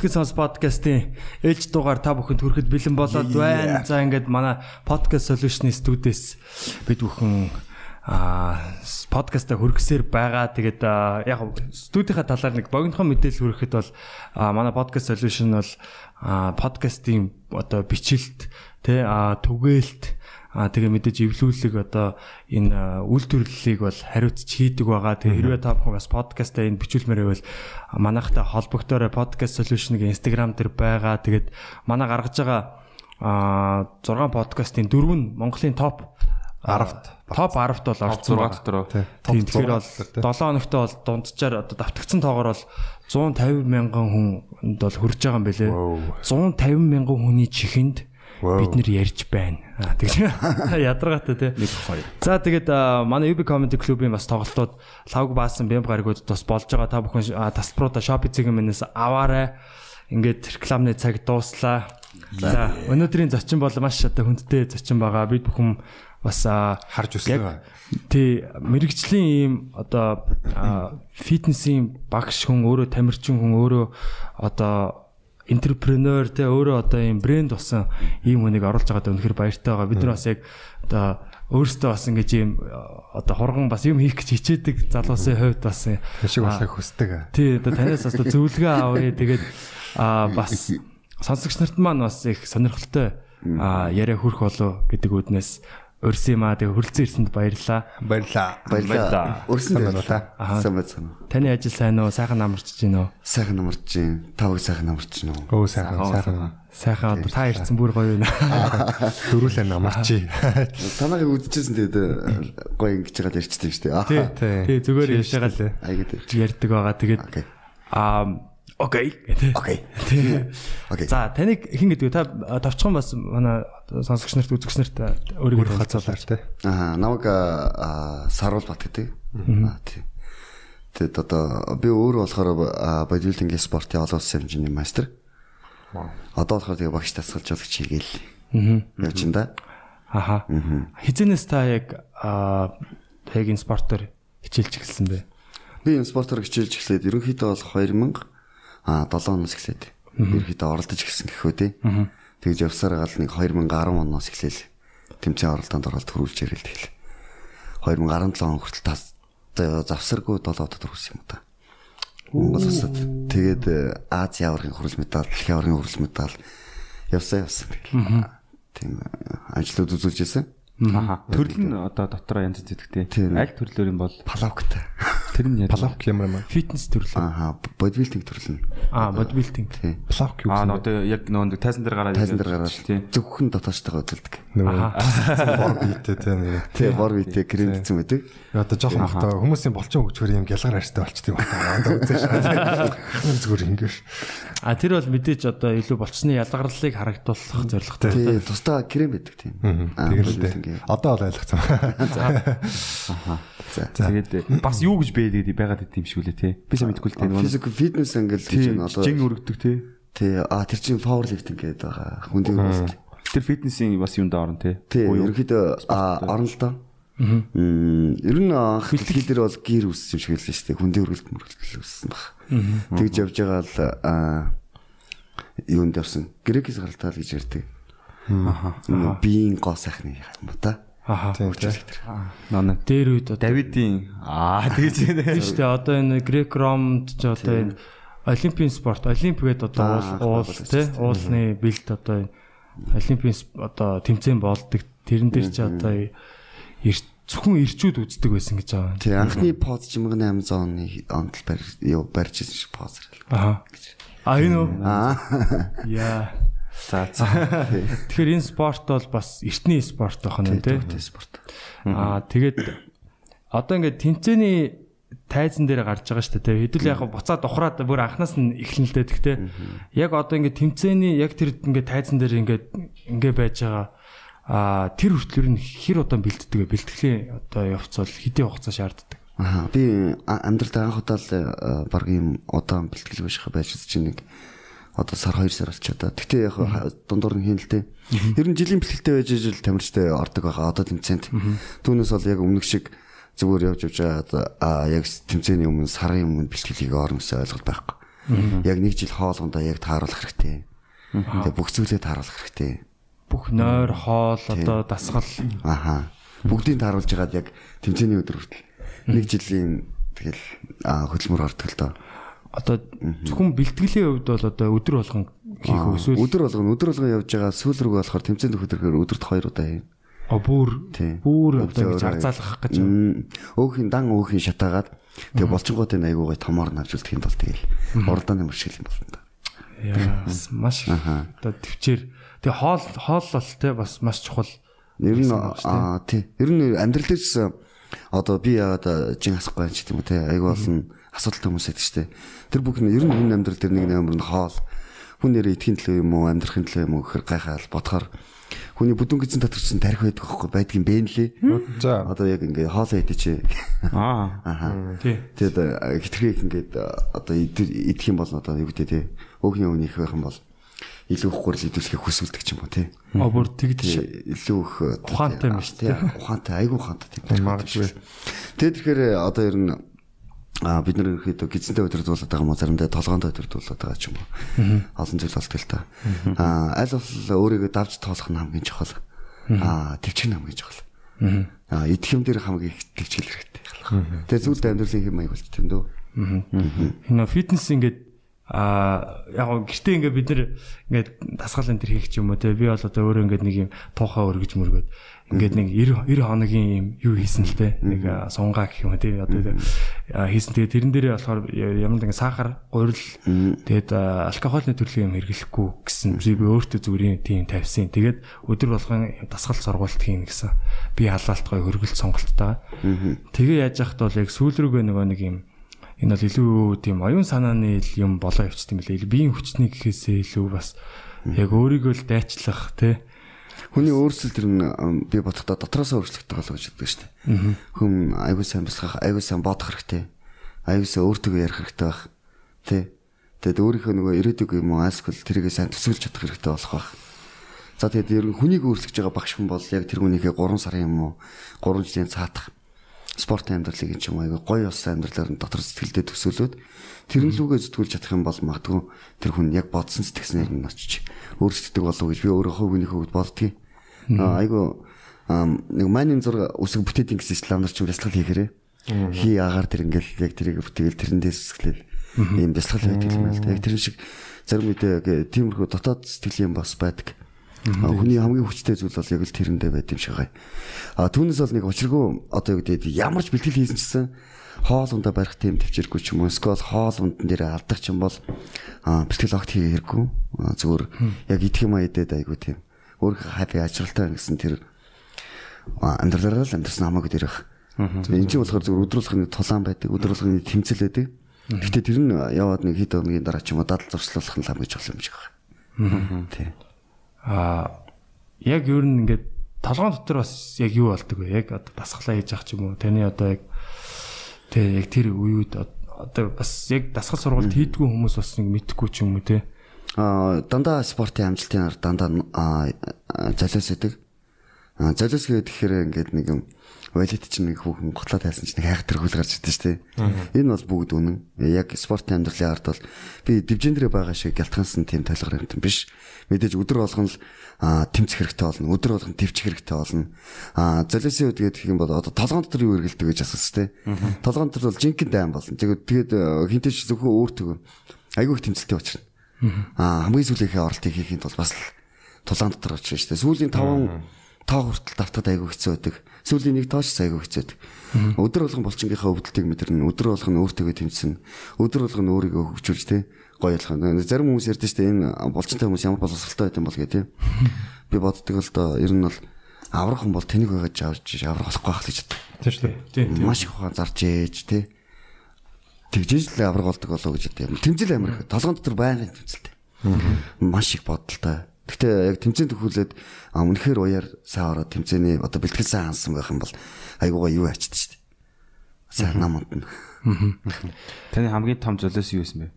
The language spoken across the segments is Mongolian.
Зүтгэл сонс подкастын ээлж дугаар та бүхэнд хүрэхэд бэлэн болоод байна. За ингээд манай podcast solution-ы студиэс бид бүхэн а подкаста хүргэсээр байгаа. Тэгээд яг студийнхаа талаар нэг богинохон мэдээлэл хүрэхэд бол манай podcast solution бол подкастын одоо бичлэлт тэ түгээлт а тэгээ мэдээж эвлүүлэг одоо энэ үйлдвэрлэлийг бол хариуцж хийдэг байгаа. Тэгээ хэрвээ та бүхэн бас подкастаа энэ бичүүлмээр байвал манайхтай холбогдоорой podcast solution-ыг Instagram дээр байгаа. Тэгээд манай гаргаж байгаа а 6 подкастын дөрөв нь Монголын топ 10-т топ 10-т бол орсон байгаа. дотор. Тийм тэгэхээр бол 7 хоногт бол дунджаар одоо давтагцсан тоогоор бол 150 мянган хүнд бол хүрж байгаа юм бэлээ. 150 мянган хүний чихэнд бид нэр ярьж байна. Тэгж ядаргаатай тий. 1 2. За тэгээд манай UB Comedy Club-ийн бас тоглолтууд лавг баасан бэм гаригууд бас болж байгаа. Та бүхэн тасалбаруудаа Shopee-ийн мэнэс аваарай. Ингээд рекламны цаг дууслаа. За өнөөдрийн зочин бол маш одоо хүндтэй зочин байгаа. Бид бүхэн бас харж өссөн. Тий мэрэгжлийн ийм одоо фитнесийн багш хүн өөрөө тамирчин хүн өөрөө одоо энтерпренeur те өөрөө одоо ийм брэнд болсон ийм хүнийг оруулж байгаад өнөхөр баяртай байгаа. Бид нар бас яг одоо өөрөөсөө бас ингэж ийм одоо хурган бас юм хийх гэж хичээдэг залуусын хувьд бас шиг болохыг хүсдэг. Тий одоо танаас бас зөвлөгөө авъя. Тэгээд аа бас сонсогч нарт маань бас их сонирхолтой яриа хүрх болов гэдэг үднээс Өрсөн юм аа тэгээ хөрөлцөн ирсэнд баярлаа. Баярлаа. Баярлаа. Өрсөн байна уу та? Сайн байна. Таны ажил сайн уу? Сайхан намарч гин үү? Сайхан намарч гин. Та бүх сайхан намарч гин үү? Өө сайхан сайхан. Сайхан та ирсэн бүр гоё байна. Дөрүүлээ намарч. Танайг үзчихсэн тэгээд гоё ингэж байгаа ярьчихдээ шүү дээ. Тий. Тий зүгээр яшаагаал айгээд ярьдаг байгаа. Тэгээд аа Окей. Окей. Окей. За таныг хэн гэдэг вэ? Та товчхон бас манай сонсогч нарт үзэгч нарт өөрийгөө хацаалаар тий. Аа намайг Саруул бат гэдэг. Аа тий. Тэгэд одоо би өөрөө болохоор бодибилдингийн спортын олон улсын хэмжээний мастер. Одоо болохоор тэгээ багш тасгалж явах чигээл. Аа. Явж ин да. Аха. Хизэнээс та яг яг энэ спортоор хичээлж эхэлсэн бэ? Би энэ спортоор хичээлж эхлээд ерөнхийдөө бол 2000 а 7 оноос эхлээд ерөөхдөө оролдож гисэн гэхүү тий. Тэгж явсаар гал нэг 2010 оноос эхлээл тэмцээн оролдоонд оролт хөрүүлж ярил тэгэл. 2017 он хүртэл тас завсаргүй 7 удаа төрүүлсэн юм да. Монгол улсад тэгээд э, Ази аваргын хурал медаль, дэлхийн аваргын хурал медаль явсаа явсан тэгэл. Тийм ажлууд үзүүлж байсан. Аха. Төрөл нь одоо дотроо янз зэдэгтэй. Аль төрлөөр юм бол палавктай. Тэр нь палавк ямар юм? Фитнес төрөл. Аха. Бодибилдинг төрөл нь. Аа, бодибилдинг. Тийм. Палавк юу гэсэн? Аа, одоо яг нөгөө тайзан дээр гараад тайзан дээр гараад тийм. Зөвхөн дотоочтойгоо үзүүлдэг. Нөгөө бор биетэй тийм. Тийм, бор биетэй кремдсэн байдаг. Одоо жоохон бахта хүмүүсийн болчин хөгжмөр юм гялгар арьстай болчтой байна. Одоо үзэн шаа. Зүгээр ингэш. А тэр бол мэдээж одоо илүү болцсны ялгарлалыг харагдуулах зорилготой. Тийм, тусдаа крем байдаг тийм. Тэгэл дээ. Одоо бол ойлгоцсон. Аха. За. Тэгээд бас юу гэж бэ гэдэг байгаад идэв юм шиг үлээ те. Би сайн мэдэхгүй л те. Физик фитнес англ гэж байна одоо. Жин өргөдөг те. Тий, а тэр чинь power lifting гэдэг байгаа. Хүндийг өргөдөг. Тэр фитнесийн бас юунд орно те. Тий, ерөнхийдөө орно л доо. Мм, ер нь анх дэлхий дээр бол гэр үссэн юм шиг л шүү дээ. Хүндийг өргөлт мөргөлт үссэн баг. Тэгж явж байгаа л юунд явсан. Грекис гаралтаа л гэж ярьдаг. Аа. Биеийн гоо сайхны юм та. Аа. Нана дээр үед Давидын аа тэгж байна. Тийм шүү дээ. Одоо энэ грек ромд ч одоо энэ олимпийн спорт, олимпиад одоо уул тий уулны бэлд одоо олимпийн одоо тэмцээн болдог. Тэрэн дээр ч одоо зөвхөн ирчүүд үздэг байсан гэж байгаа. Тий анхны поз ч 1800 оны онд л барь юу барьж ирсэн шиг поз. Аа. А энэ үү? Аа. Яа. За за. Тэгэхээр энэ спорт бол бас эртний спорт байх нь тийм спорт. Аа тэгээд одоо ингээд тэмцээний тайзан дээр гарч байгаа шүү дээ. Хэдүүл яг буцаад ухраад бүр анханаас нь эхлэнэлтэй тэгтэй. Яг одоо ингээд тэмцээний яг тэр ингээд тайзан дээр ингээд ингээ байж байгаа а тэр хүртлэр нь хэр удаан бэлддэг вэ? Бэлтгэлийн одоо явц бол хэдийн хугацаа шаарддаг? Аа би амьдралд анх удаа л баг юм удаан бэлтгэл биш байж чинь нэг одоо сар 2 сар болчиход. Гэтэ яг дундуур нь хийнэлтэй. Ер нь жилийн бэлтгэлтэй байж ижил тамирчтай ордог байгаа. Одоо тэмцээнд. Түүнээс бол яг өмнөх шиг зүгээр явж явж байгаа яг тэмцээний өмнө сарын өмнө бэлтгэлийг орно гэсэн ойлголт байхгүй. Яг нэг жил хоолгондоо яг тааруулах хэрэгтэй. Тэгээ бүх зүйлээ тааруулах хэрэгтэй. Бүх нойр, хоол, одоо дасгал Аха. Бүгдийг тааруулж ягаад яг тэмцээний өдөр хүртэл нэг жилийн тэгэл хөдөлмөр ордог л доо. Одоо зөвхөн бэлтгэлийн хувьд бол одоо өдөр болгон хийх Аа, өсвөл өдөр болгоно өдөр болгоно явж байгаа сүүл рүү болохоор тэмцээнд хөдөлгөөр өдөрт хоёр удаа юм. а бүр бүр одоо ингэж арзаалгах гэж Өөхийн дан өөхийн шатаагаад. Тэгээ болчингуудын айгуу гой томоор навжуулдаг юм бол тэгэл урдааны мөршил юм болно да. яа маш одоо төвчээр. Тэгээ хоол хоол бол те бас маш чухал Ер нь аа тий. Ер нь амьдрал гэсэн одоо би яагаад жин асахгүй юм ч гэдэг юм те айгуу болсон асуудалтай хүмүүс байдаг шүү дээ. Тэр бүх нь ер нь энэ амьдрал дээр нэг нэмэр нь хоол хүн нэрээ итгэхийн төлөө юм уу амьдрахын төлөө юм уу гэхэр гайхаал бодохоор хүний бүдүүн гизэн дотор чинь тарих байдаг байхгүй байдгийн бэ нэлээ. За. Одоо яг ингээ хоол идэж чи Аа. Аха. тий Тэгээд хитрхийг ингээд одоо идэх юм бол одоо юу гэдэг те өөхний өвнийх байх юм бол илүү их гурил идэвхийг хүсэлдэг ч юм уу те. а бүр тэгдэж илүү их Ухаантай юм шүү дээ. Ухаантай айгүй ухаантай. Тэгээд тэгэхээр одоо ер нь а бид нар ерөөхдөө гизэнтэй өдрөдүүлээд байгаа юм уу заримдаа толгоондоо өдрөдүүлээд байгаа ч юм уу. Олон зүйл болдог л та. А аль бол өөрийгөө давж тоолох нь хамгийн чухал. А төвчих нь хамгийн чухал. А идэх юм дээр хамгийн их төвчл хэрэгтэй. Тэгээ зүйлд амьдралын хэм маяг болчих юм дөө. энэ фитнес ингээд а яг гоо гэртээ ингээд бид нар ингээд дасгал энэ төр хийх ч юм уу те би бол одоо өөрөө ингээд нэг юм туухаа өргөж мөргөөд ингээд нэг 90 90 хоногийн юм юу хийсэн л те? Нэг сунгаа гэх юм те? Одоо хийсэн. Тэгээ тэрэн дээрээ болохоор ямар нэг сахар гурил тэгээд алкогольны төрлийн юм хэрэглэхгүй гэсэн. Би өөртөө зүгээр тийм тавьсан. Тэгээд өдөр болгон дасгал сургуульд хийн гэсэн. Би халаалт гой хөргөлт сонголттой. Тэгээ яаж яхад бол яг сүүл рүүгээ нөгөө нэг юм Энэ бол илүү тийм оюун санааны юм болоо явчихсан юм лээ. Биеийн хүчний гэхээсээ илүү бас яг өөрийгөө л дайчлах тий. Хүний өөрсдөл тэр нь би бодохдоо дотроосоо өөрчлөгдөх болоо гэж боддог шүү дээ. Хүн аягүй сайн бясгах, аягүй сайн бодох хэрэгтэй. Аягүй сайн өөртөө ярих хэрэгтэй байх. Тэ. Тэгэд өөрийнхөө нөгөө ирээдүг юм уу аскул тэрийгээ сайн төсөөлж чадах хэрэгтэй болох байх. За тэгээд ер нь хүнийг өөрчлөж байгаа багш хүн бол яг тэр хүнийхээ 3 сарын юм уу 3 жилийн цаатах спортын амьдралыг юм аягүй гоё ус амьдралаар нь дотор сэтгэлдээ төсөөлөөд тэрэн лүүгээ зүтгүүлж чадах юм бол магадгүй тэр хүн яг бодсон сэтгэснээр нь очиж өөрсддөг болов гэж би өөрөө хувийнхээ хувьд боддгийг. Ам, нэг майнин зураг үсэг бүтээдэг гэсэн ислам нар ч бясалгал хийхээрээ хий агаар тэр ингээл яг тэрийг бүтэгээл тэрэн дээр зүсгэлээ ийм бясалгал байдаг юм байна л да. Яг тэрэн шиг зарим үедээ тиймэрхүү дотоод сэтгэлийн бас байдаг. Хүний хамгийн хүчтэй зүйл бол яг л тэрэндээ байд юм шиг гай. А түүнээс бол нэг учиргүй одоо юу гэдэг ямар ч бэлтгэл хийсэн чсэн хоолундаа барих тийм төвчээргүй ч юм уу эсвэл хоол ундан дээр алдаг ч юм бол бэлтгэл огт. А, Зүгээр яг идэх юм айдээд айгүй тийм. Өөрөө хаппи ажралтай гэсэн тэр амьдралаараа л амьдрсан хамаагүй дээрх. Энэ чинь болохоор зүгээр өдрөлгөний тулаан байдаг, өдрөлгөний тэмцэл байдаг. Гэхдээ тэр нь яваад нэг хэд өдрийн дараа ч юм уу дадал зуршлуулах нь хамгийн чухал юм шиг байна. Тий. А яг ер нь ингээд толгоон дотор бас яг юу болдог вэ? Яг одоо дасглаа хийж ах ч юм уу. Таны одоо яг тэг яг тэр үеуд одоо бас яг дасгал сургалт хийдгүү хүмүүс бас нэг мэдхгүй ч юм уу те. А дандаа спортын амжилтын ар дандаа залуус идэг. А залуус гэхээр ингээд нэг юм валит чинь нэг хүүхэн готлоо тайлсан чинь нэг хайхтар хөл гарч ирдэ штэ. Энэ бол бүгд үнэн. Яг спортын амьдралын ард бол би дивжин дээр байгаа шиг гялтгансан тийм толгор юм биш. Мэдээж өдөр болгон л тэмцэх хэрэгтэй болно. Өдөр болгон төвчих хэрэгтэй болно. А залуусын үед гэдэг юм бол одоо толгоон дотор юу эргэлдэг гэж асуусан штэ. Толгоон дотор бол жинхэнэ дайм болно. Тэгээд тэгээд хинтэйч зөвхөн өөртөө айгүй их тэмцэлтэй учрна. Аа хамгийн сүүлийнхээ оролтыг хийхэд бол бас тулаан дотор очиж штэ. Сүүлийн 5 тоо хүртэл давтахад айгүй хэцүү байдаг. Сүүлийн нэг тооч айгүй хэцүү байдаг. Өдөр болгон булчингийнхаа өвдөлтийг мэдэрнэ. Өдөр болгон өөртөө тэмцэн. Өдөр болгон өөрийгөө хөгжүүлж тэ гоё ялах. Зарим хүмүүс ярьдэн штэ энэ булчинтай хүмүүс ямар боловсралтай юм бол гэх тээ. Би боддог л доо ер нь бол аврах хүн бол тэнэг байгаад авч аврах болохгүй байх л гэж боддог. Тийм шүү. Тийм тийм. Маш их ухаан зарж ээж тэ. Тэгжээж л авраг болдог болоо гэж боддог. Тэмцэл амир их. Толгоон дотор байнгын тэмцэлтэй. Маш их бодолтой. Гэтэ яг тэмцээнд төхүүлээд а үнэхээр уяар сайн ороод тэмцээний одоо бэлтгэл сайн хансан байх юм бол айгуугаа юу ачдаг шүү дээ. Сайн намд нь. Таны хамгийн том золиос юу юм бэ?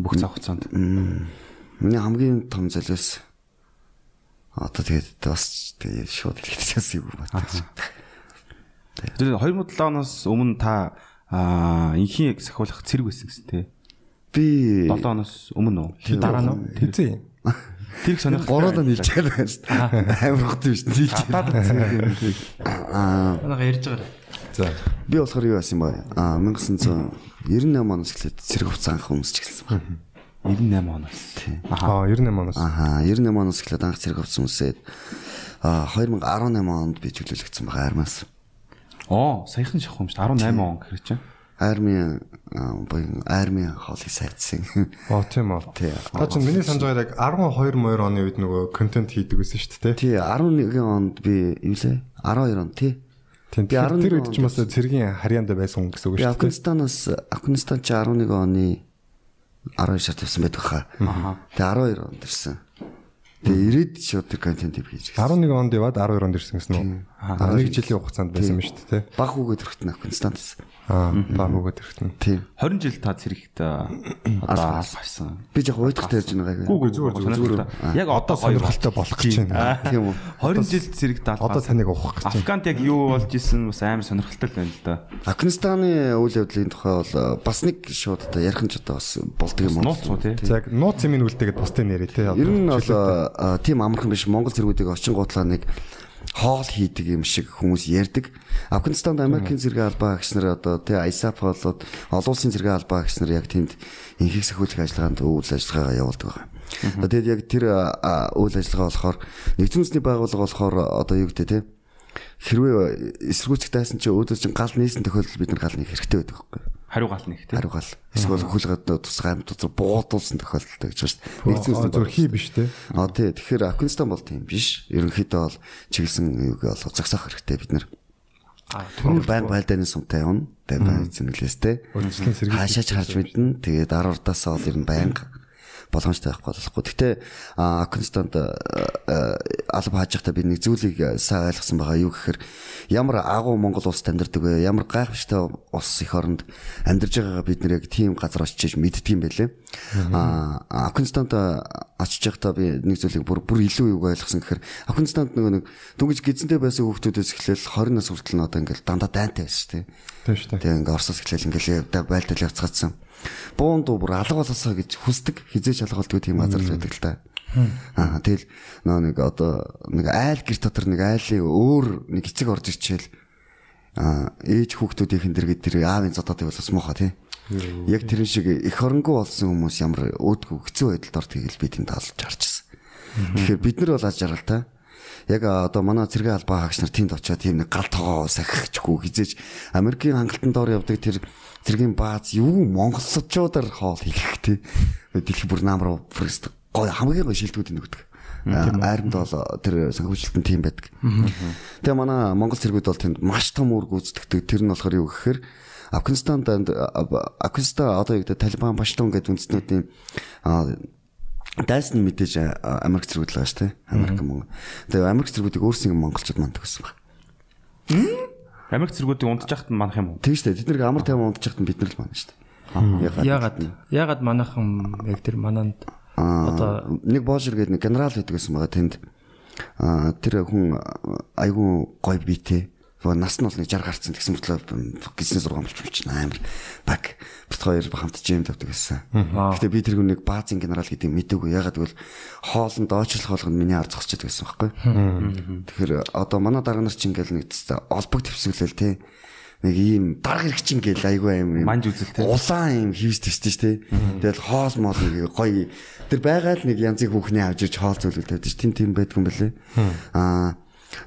Бүх цаг хугацаанд. Миний хамгийн том залуус одоо тэгээд бас тэгээд шууд хэлчихсэн юм байна. Тэр 2007 оноос өмнө та яг сахиулах цэрэг байсан гэсэн тий. Би 7 оноос өмнө үү? Дараа нь Хэзээ юм? Тэр их сонирхолтой. гуруулаа нийлж байгаа шүү дээ. Амар хот юм шүү дээ. нийлж. Зэрэг Аа манайха ярьж байгаа. За. би болохоор юу яасан бэ? Аа 1998 оноос эхлээд цэрэг хувцас анх өмсч эхэлсэн байна. 98 оноос. Аа 98 оноос. Аха 98 оноос эхлээд анх цэрэг хувцас өмсөөд аа 2018 онд би чөлөөлөгдсөн байгаа армаас. Оо, саяхан шахах юм шүү дээ. 18 он гэхэр чинь. Арми буюу арми хоолыг сайдсан. Оо тийм үү. Тий. Та чинь миний санаж байгаа яг 12 морь оны үед нөгөө контент хийдэг байсан шүү дээ. Тий 11 онд би юу лээ? 12 онд тий. Тийм. Би Тэр 11 тэр үед ч бас цэргийн харьяанд байсан хүн гэсэн үг шүү дээ. Афганистанаас Афганистан чи 11 оны 12 сард явсан байдаг хаа. Тэгээ 12 онд ирсэн. Тэгээ ирээд шууд тэр контентыг хийж гисэн. 11 онд яваад 12 онд ирсэн гэсэн үү? Аа нэг жилийн хугацаанд байсан юм шүү дээ. Баг хүүгээд өрхтөн байсан. Аа баг өгөөд ирэхтэн. Тийм. 20 жил та цэрэгт одоо албасан. Би яг уйдахтай ярьж байгаа юм. Гүү зүгээр зүгээр. Яг одоо Сонирхолтой болох гэж байна. Тийм үү. 20 жил цэрэгт албасан. Одоо таныг ухах гэж байна. Афганд яг юу болж исэн бас амар сонирхолтой байна л да. Афганистаны үйл явдлын тухай бол э, бас нэг шууд одоо ярих нь ч одоо бас болдго юм уу? Нууц уу тий. Яг нууц юм үлдээгээд бусдын нэрээ те. Ер нь бол э, тийм амархан биш Монгол зэргүүдийг очин гутлаа нэг хоол хийдэг юм шиг хүмүүс ярьдаг. Афганистанд Америкийн зэрэг албаа агч нар одоо тий ISAF болоод олон улсын зэрэг албаа агч нар яг тэнд инхийг сахиулах ажиллагаанд үйл ажиллагаагаа явуулдаг байгаа. Тэгээд яг тэр үйл ажиллагаа болохоор нэгдсэн үндэсний байгууллага болохоор одоо юу гэдэг тий хэрвээ эсэргүүцэх тайсан чи өөдөө чин гал нээсэн тохиолдолд бид нар гал нэх хэрэгтэй байдаг байхгүй юу? Хариу гал нэг тий. Хариу гал. Эсвэл хөлгөд тусгай амьд тусар буудуулсан тохиолдолтой гэж байна шүү дээ. Нэгдсэн үндэсний зөв хий биш те. А тий. Тэгэхээр Афганистан бол тийм биш. Ерөнхийдөө бол чиглэсэн юуг бол зогсоох хэрэгтэй бид нар. А Баян байлдааны сумтай явна. Баян зэмлэлстэй. Урьдчилан сэргийлж Хаашаач харж мэднэ. Тэгээд 10 урдаасаа бол ер нь байнга боломжтой байхгүй болохгүй. А, а, алба хааж байхдаа би нэг зүйлийг сайн ойлгосон байгаа. Юу гэхээр ямар агуу Монгол улсад амьдардаг вэ? Ямар гайхамшигтай улс их оронд амьдарж байгаагаа бид нэр яг тийм газар очиж мэддэг юм байлээ. А Афганистанд а, очиж байхдаа би нэг зүйлийг бүр бүр илүү юу ойлгосон гэхээр Афганистанд нөгөө нэг дүнгийн гизэнтэй байсан хүүхдүүдээс эхлээл 20 нас хүртэл нь одоо ингээл дандаа дайнтай байсан шүү дээ. Тийм шүү дээ. Тэгээ ингээ Оросоос эхлээл ингээл байлдал явцгаадсан. Буун дуу бүр алга болосоо гэж хүсдэг хизээч алга болдгоо тийм газар л байдаг л та. Аа тэгэл нөө нэг одоо нэг айл гэрт дотор нэг айлын өөр нэг эцэг орж ирчихэл аа ээж хүүхдүүдийнхэн дэр гээд тэр аавын зодоод болоос муухай тий. Яг тэр шиг их оронгүй болсон хүмүүс ямар өөдгөө хэцүү байдалд ордог гэж би тэнд таалж харчихсан. Тэгэхээр бид нар бол аж аргалтай яг одоо манай цэргийн албаа хаагч нар тэнд очиод тийм нэг гал тоогоо сахихчгүй хизээж Америкийн хангалтанд доор явдаг тэр цэргийн бааз юу монголчуудаар хоол хийх тий дэлхий бүр наамруу бүрээс гой хамгийн гой шилдэгүүд нөгдөг айранд бол тэр санхүүжилтэн тийм байдаг. Тэгээ манай монгол цэргүүд бол тэнд маш том үүрэг гүйцэтгэдэг. Тэр нь болохоор юу гэхээр Афганистанд Афганистан одоо юу гэдэг Талибан Баштун гэдэг үндэстнүүдийн дайс нь мэдээж Америк зэрэг л байгаа шүү дээ. Америк мөн. Тэгээ Америк зэргүүдийг өөрсдөө монголчууд манддаг гэсэн баг. Америк цэргүүдийг унтж яхад нь манах юм уу? Тийм шүү дээ. Тэд нэр амар тайван унтж яхад нь бид нар л мана шүү дээ. ягаад ягаад манайхан яг тэр мананд Одоо нэг боожер гэдэг нэг генерал байдаг гэсэн байгаа тэнд аа тэр хүн айгүй гоё битэй. Нас нь бол нэг 60 гарцсан гэсэн мэтлээ гисний 6 болчихсон амар баг бит хоёр хамт жим тавьдаг гэсэн. Гэтэ би тэр хүнийг баазын генерал гэдэг мэдээгүй ягаад гэвэл хоолнд доочлох болгонд миний ард зогсчиход байсан байхгүй. Тэгэхээр одоо манай дарга нар чинь ингээл нэг олбог төвсгөлөл тий нэг ийм дарга хэрэгчин гээл айгүй аим юм. Манж үзэл те. Улаан юм хийвс төстэй штэ. Тэгэл хоол моол нэг гоё тэр байгаад нэг янзыг бүхний авч ирж хоол зөвлөл тавьдаг ш. Тим тим байдгүй юм бэлээ. Аа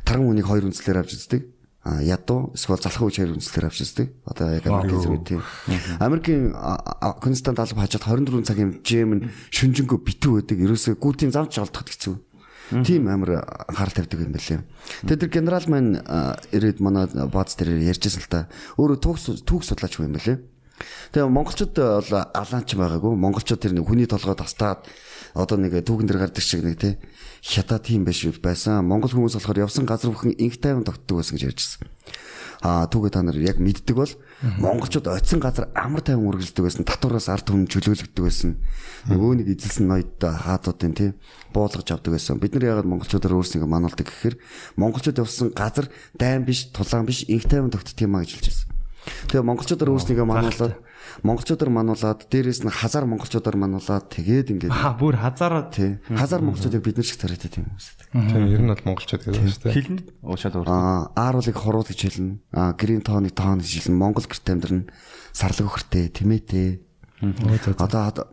таран үнийг хоёр үнслээр авч үздэг. А ядуу эсвэл залхуу үеч хоёр үнслээр авч үздэг. Одоо яг Америкийн зэрэг тийм. Америкийн Афганистанд алба хажаад 24 цагийн жим нь шүнжэнгөө битүү байдаг. Ерөөсөө гүтийн замч олдоход хэцүү. Тийм амар анхаарал тавьдаг юм байлээ. Тэгээд тэр генерал маань ирээд манай бааз дээр ярьжсэн л та. Өөрөө түүх түүх судлаач юм байлээ. Тэгээ монголчууд бол алаанч байгаагүй. Монголчууд тэр нэг хүний толгой тастаад одоо нэг түүхэн дээр гардаг шиг нэг тий хята тийм биш байсан. Монгол хүмүүс болохоор явсан газар бүхэн инх тайван тогтдог байсан гэж ярьжсэн. Аа түүгээ та нар яг мэддэг бол монголчууд очисон газар амар тайван үргэлжлэдэг байсан. Татвараас ард түмэн чөлөөлөгдөг байсан. Нөгөө нэг эзэлсэн ноёдтой хаадуудын тий буулгаж авдаг байсан. Бид нар ягаад монголчуудаар өөрсдөө мануулдаг гэхээр монголчууд явсан газар дайм биш, тулаан биш, инх тайван а гэж хэлж байсан. Тэгээ монголчуудаар өөрсдөө мануулаад монголчуудаар мануулаад дээрэс нь хазар монголчуудаар мануулаад тэгээд ингээд Аа бүр хазаараа тий хазар монголчуудыг бид нар шиг царайтай тийм хүмүүс. Тийм ер нь бол монголчууд гэдэг шүү дээ. Хэлнэ. Уушаад өөр. Аа ааруулыг хуруул гэж хэлнэ. Аа грин тооны тоон гэж хэлнэ. Монгол гэрт амьдрын сарлаг өхөртэй тэмээтэй. Одоо одоо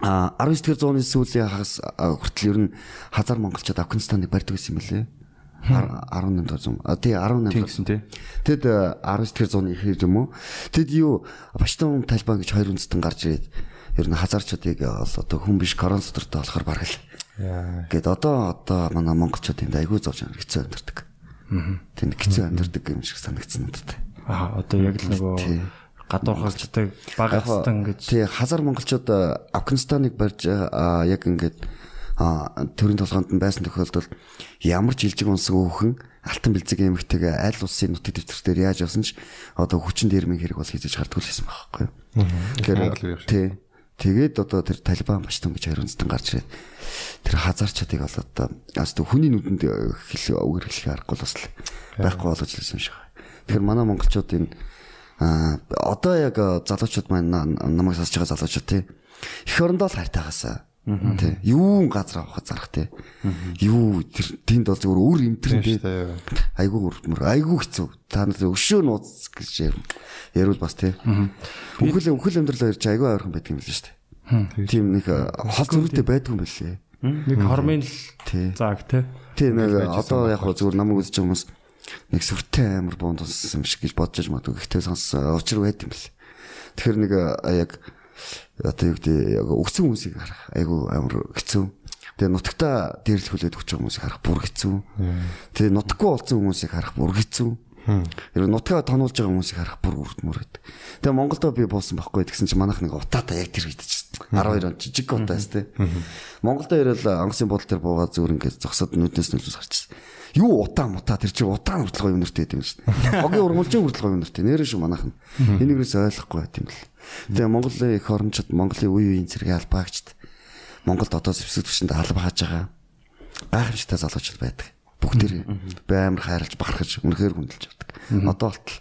а 19 дэх зууны сүүлийн хагас хүртэл ер нь хазар монголчууд Афганистаныг барьдаг гэсэн юм лээ. 18 дэх зуун. А тий 18 Тийм гэсэн тий. Тэгэд 19 дэх зууны ихэр юм уу? Тэгэд юу Баштан Талибан гэж хоёр үндэстэн гарч ирээд ер нь хазарчуудыг бол одоо хүн биш корон содортой болохоор бараг л. Гэт одоо одоо манай монголчууд энд айгүй зовж хэцүү амьдардаг. Аа. Тэнд хэцүү амьдардаг юм шиг санагдсан надад. Аа одоо яг л нөгөө Тий. гадуурхалждаг багастан гэж Тий хазар монголчууд а, Афганистаныг барьж яг ингээд төрийн толгоонд нь байсан тохиолдолд ямар ч илжиг унсаг өөхөн алтан бэлзэг эмэгтэйгээ аль улсын нутаг дэвтэртээр яаж явсан ч одоо хүчин дээрмийн хэрэг бол хийж хардгуул хийсэн байхгүй юу. Тэгэхээр тий. Тэгээд одоо тэр Талибан баштан гэж үндэстэн гарч ирээд тэр хазарчдыг бол одоо бас хүний нүдэнд хэл өгөр хэлэх аргагүй бас байхгүй болгож лсэн юм шиг. Тэгэхээр манай монголчууд энэ одоо яг залуучууд маань на- намайг сонсож байгаа залуучууд тий. Эх орондоо л хайртайгаасаа тий юу газар авах зарах тий юу тэр тэнд бол зөвөр өөр имтэр тий айгүй өртмөр айгүй хэцүү. Та нар өшөө нууц гэж ярил бас тий үхэл үхэл амьдрал чи айгүй ойрхон байдаг юм л шүү дээ. Тийм нэг хол зөрүүтэй байдаг юм билээ нэг хормын л тий зааг те. Тий нэг одоо яг хөө зөвөр намайг үзэж хүмүүс нэг сүртэй амар буунд болсон юм шиг гэж бодож магадгүй. Гэхдээ сонссон учир байд юм бэл тэгэхээр нэг яг одоо юу гэдэг өгсөн хүмүүсийг харах айгүй амар хэцүү Тэгээ нутагтаа дээрлэх хүлээд өгч байгаа хүмүүсийг харах бүр хэцүү. Тэгээ нутаггүй болсон хүмүүсийг харах бүр хэцүү. Яг нутгаа тонуулж байгаа хүмүүсийг харах бүр үрдмөр гэдэг. Тэгээ Монголдо би буусан байхгүй гэсэн чинь манайх нэг утаатай яг тэр чинь 12 он жижиг утаас тий. Монголдо ирэл онгоцын буудлын дээр буугаад зүгээр ингээд зогсоод нүднээс нөлөөс гарчихсан. Юу утаа мутаа тэр чинь утаа хүртэл гоё нэртэй юм шүү дээ. Хогийн ургамлжийн хүртэл гоё нэртэй. Нэрээ шүү манайх нь. Энийгээс ойлгохгүй байт юм л. Тэгээ Монголын их орончууд Монголын үе үеийн зэрэг албаагчд Монголд одоо зэвсэг төвшөнд алба хааж байгаа гайхамшигтай залуучууд байдаг. Бүгдээр амар хайрлаж бахархаж үнэхээр хүндэлж авдаг. Одоо болтол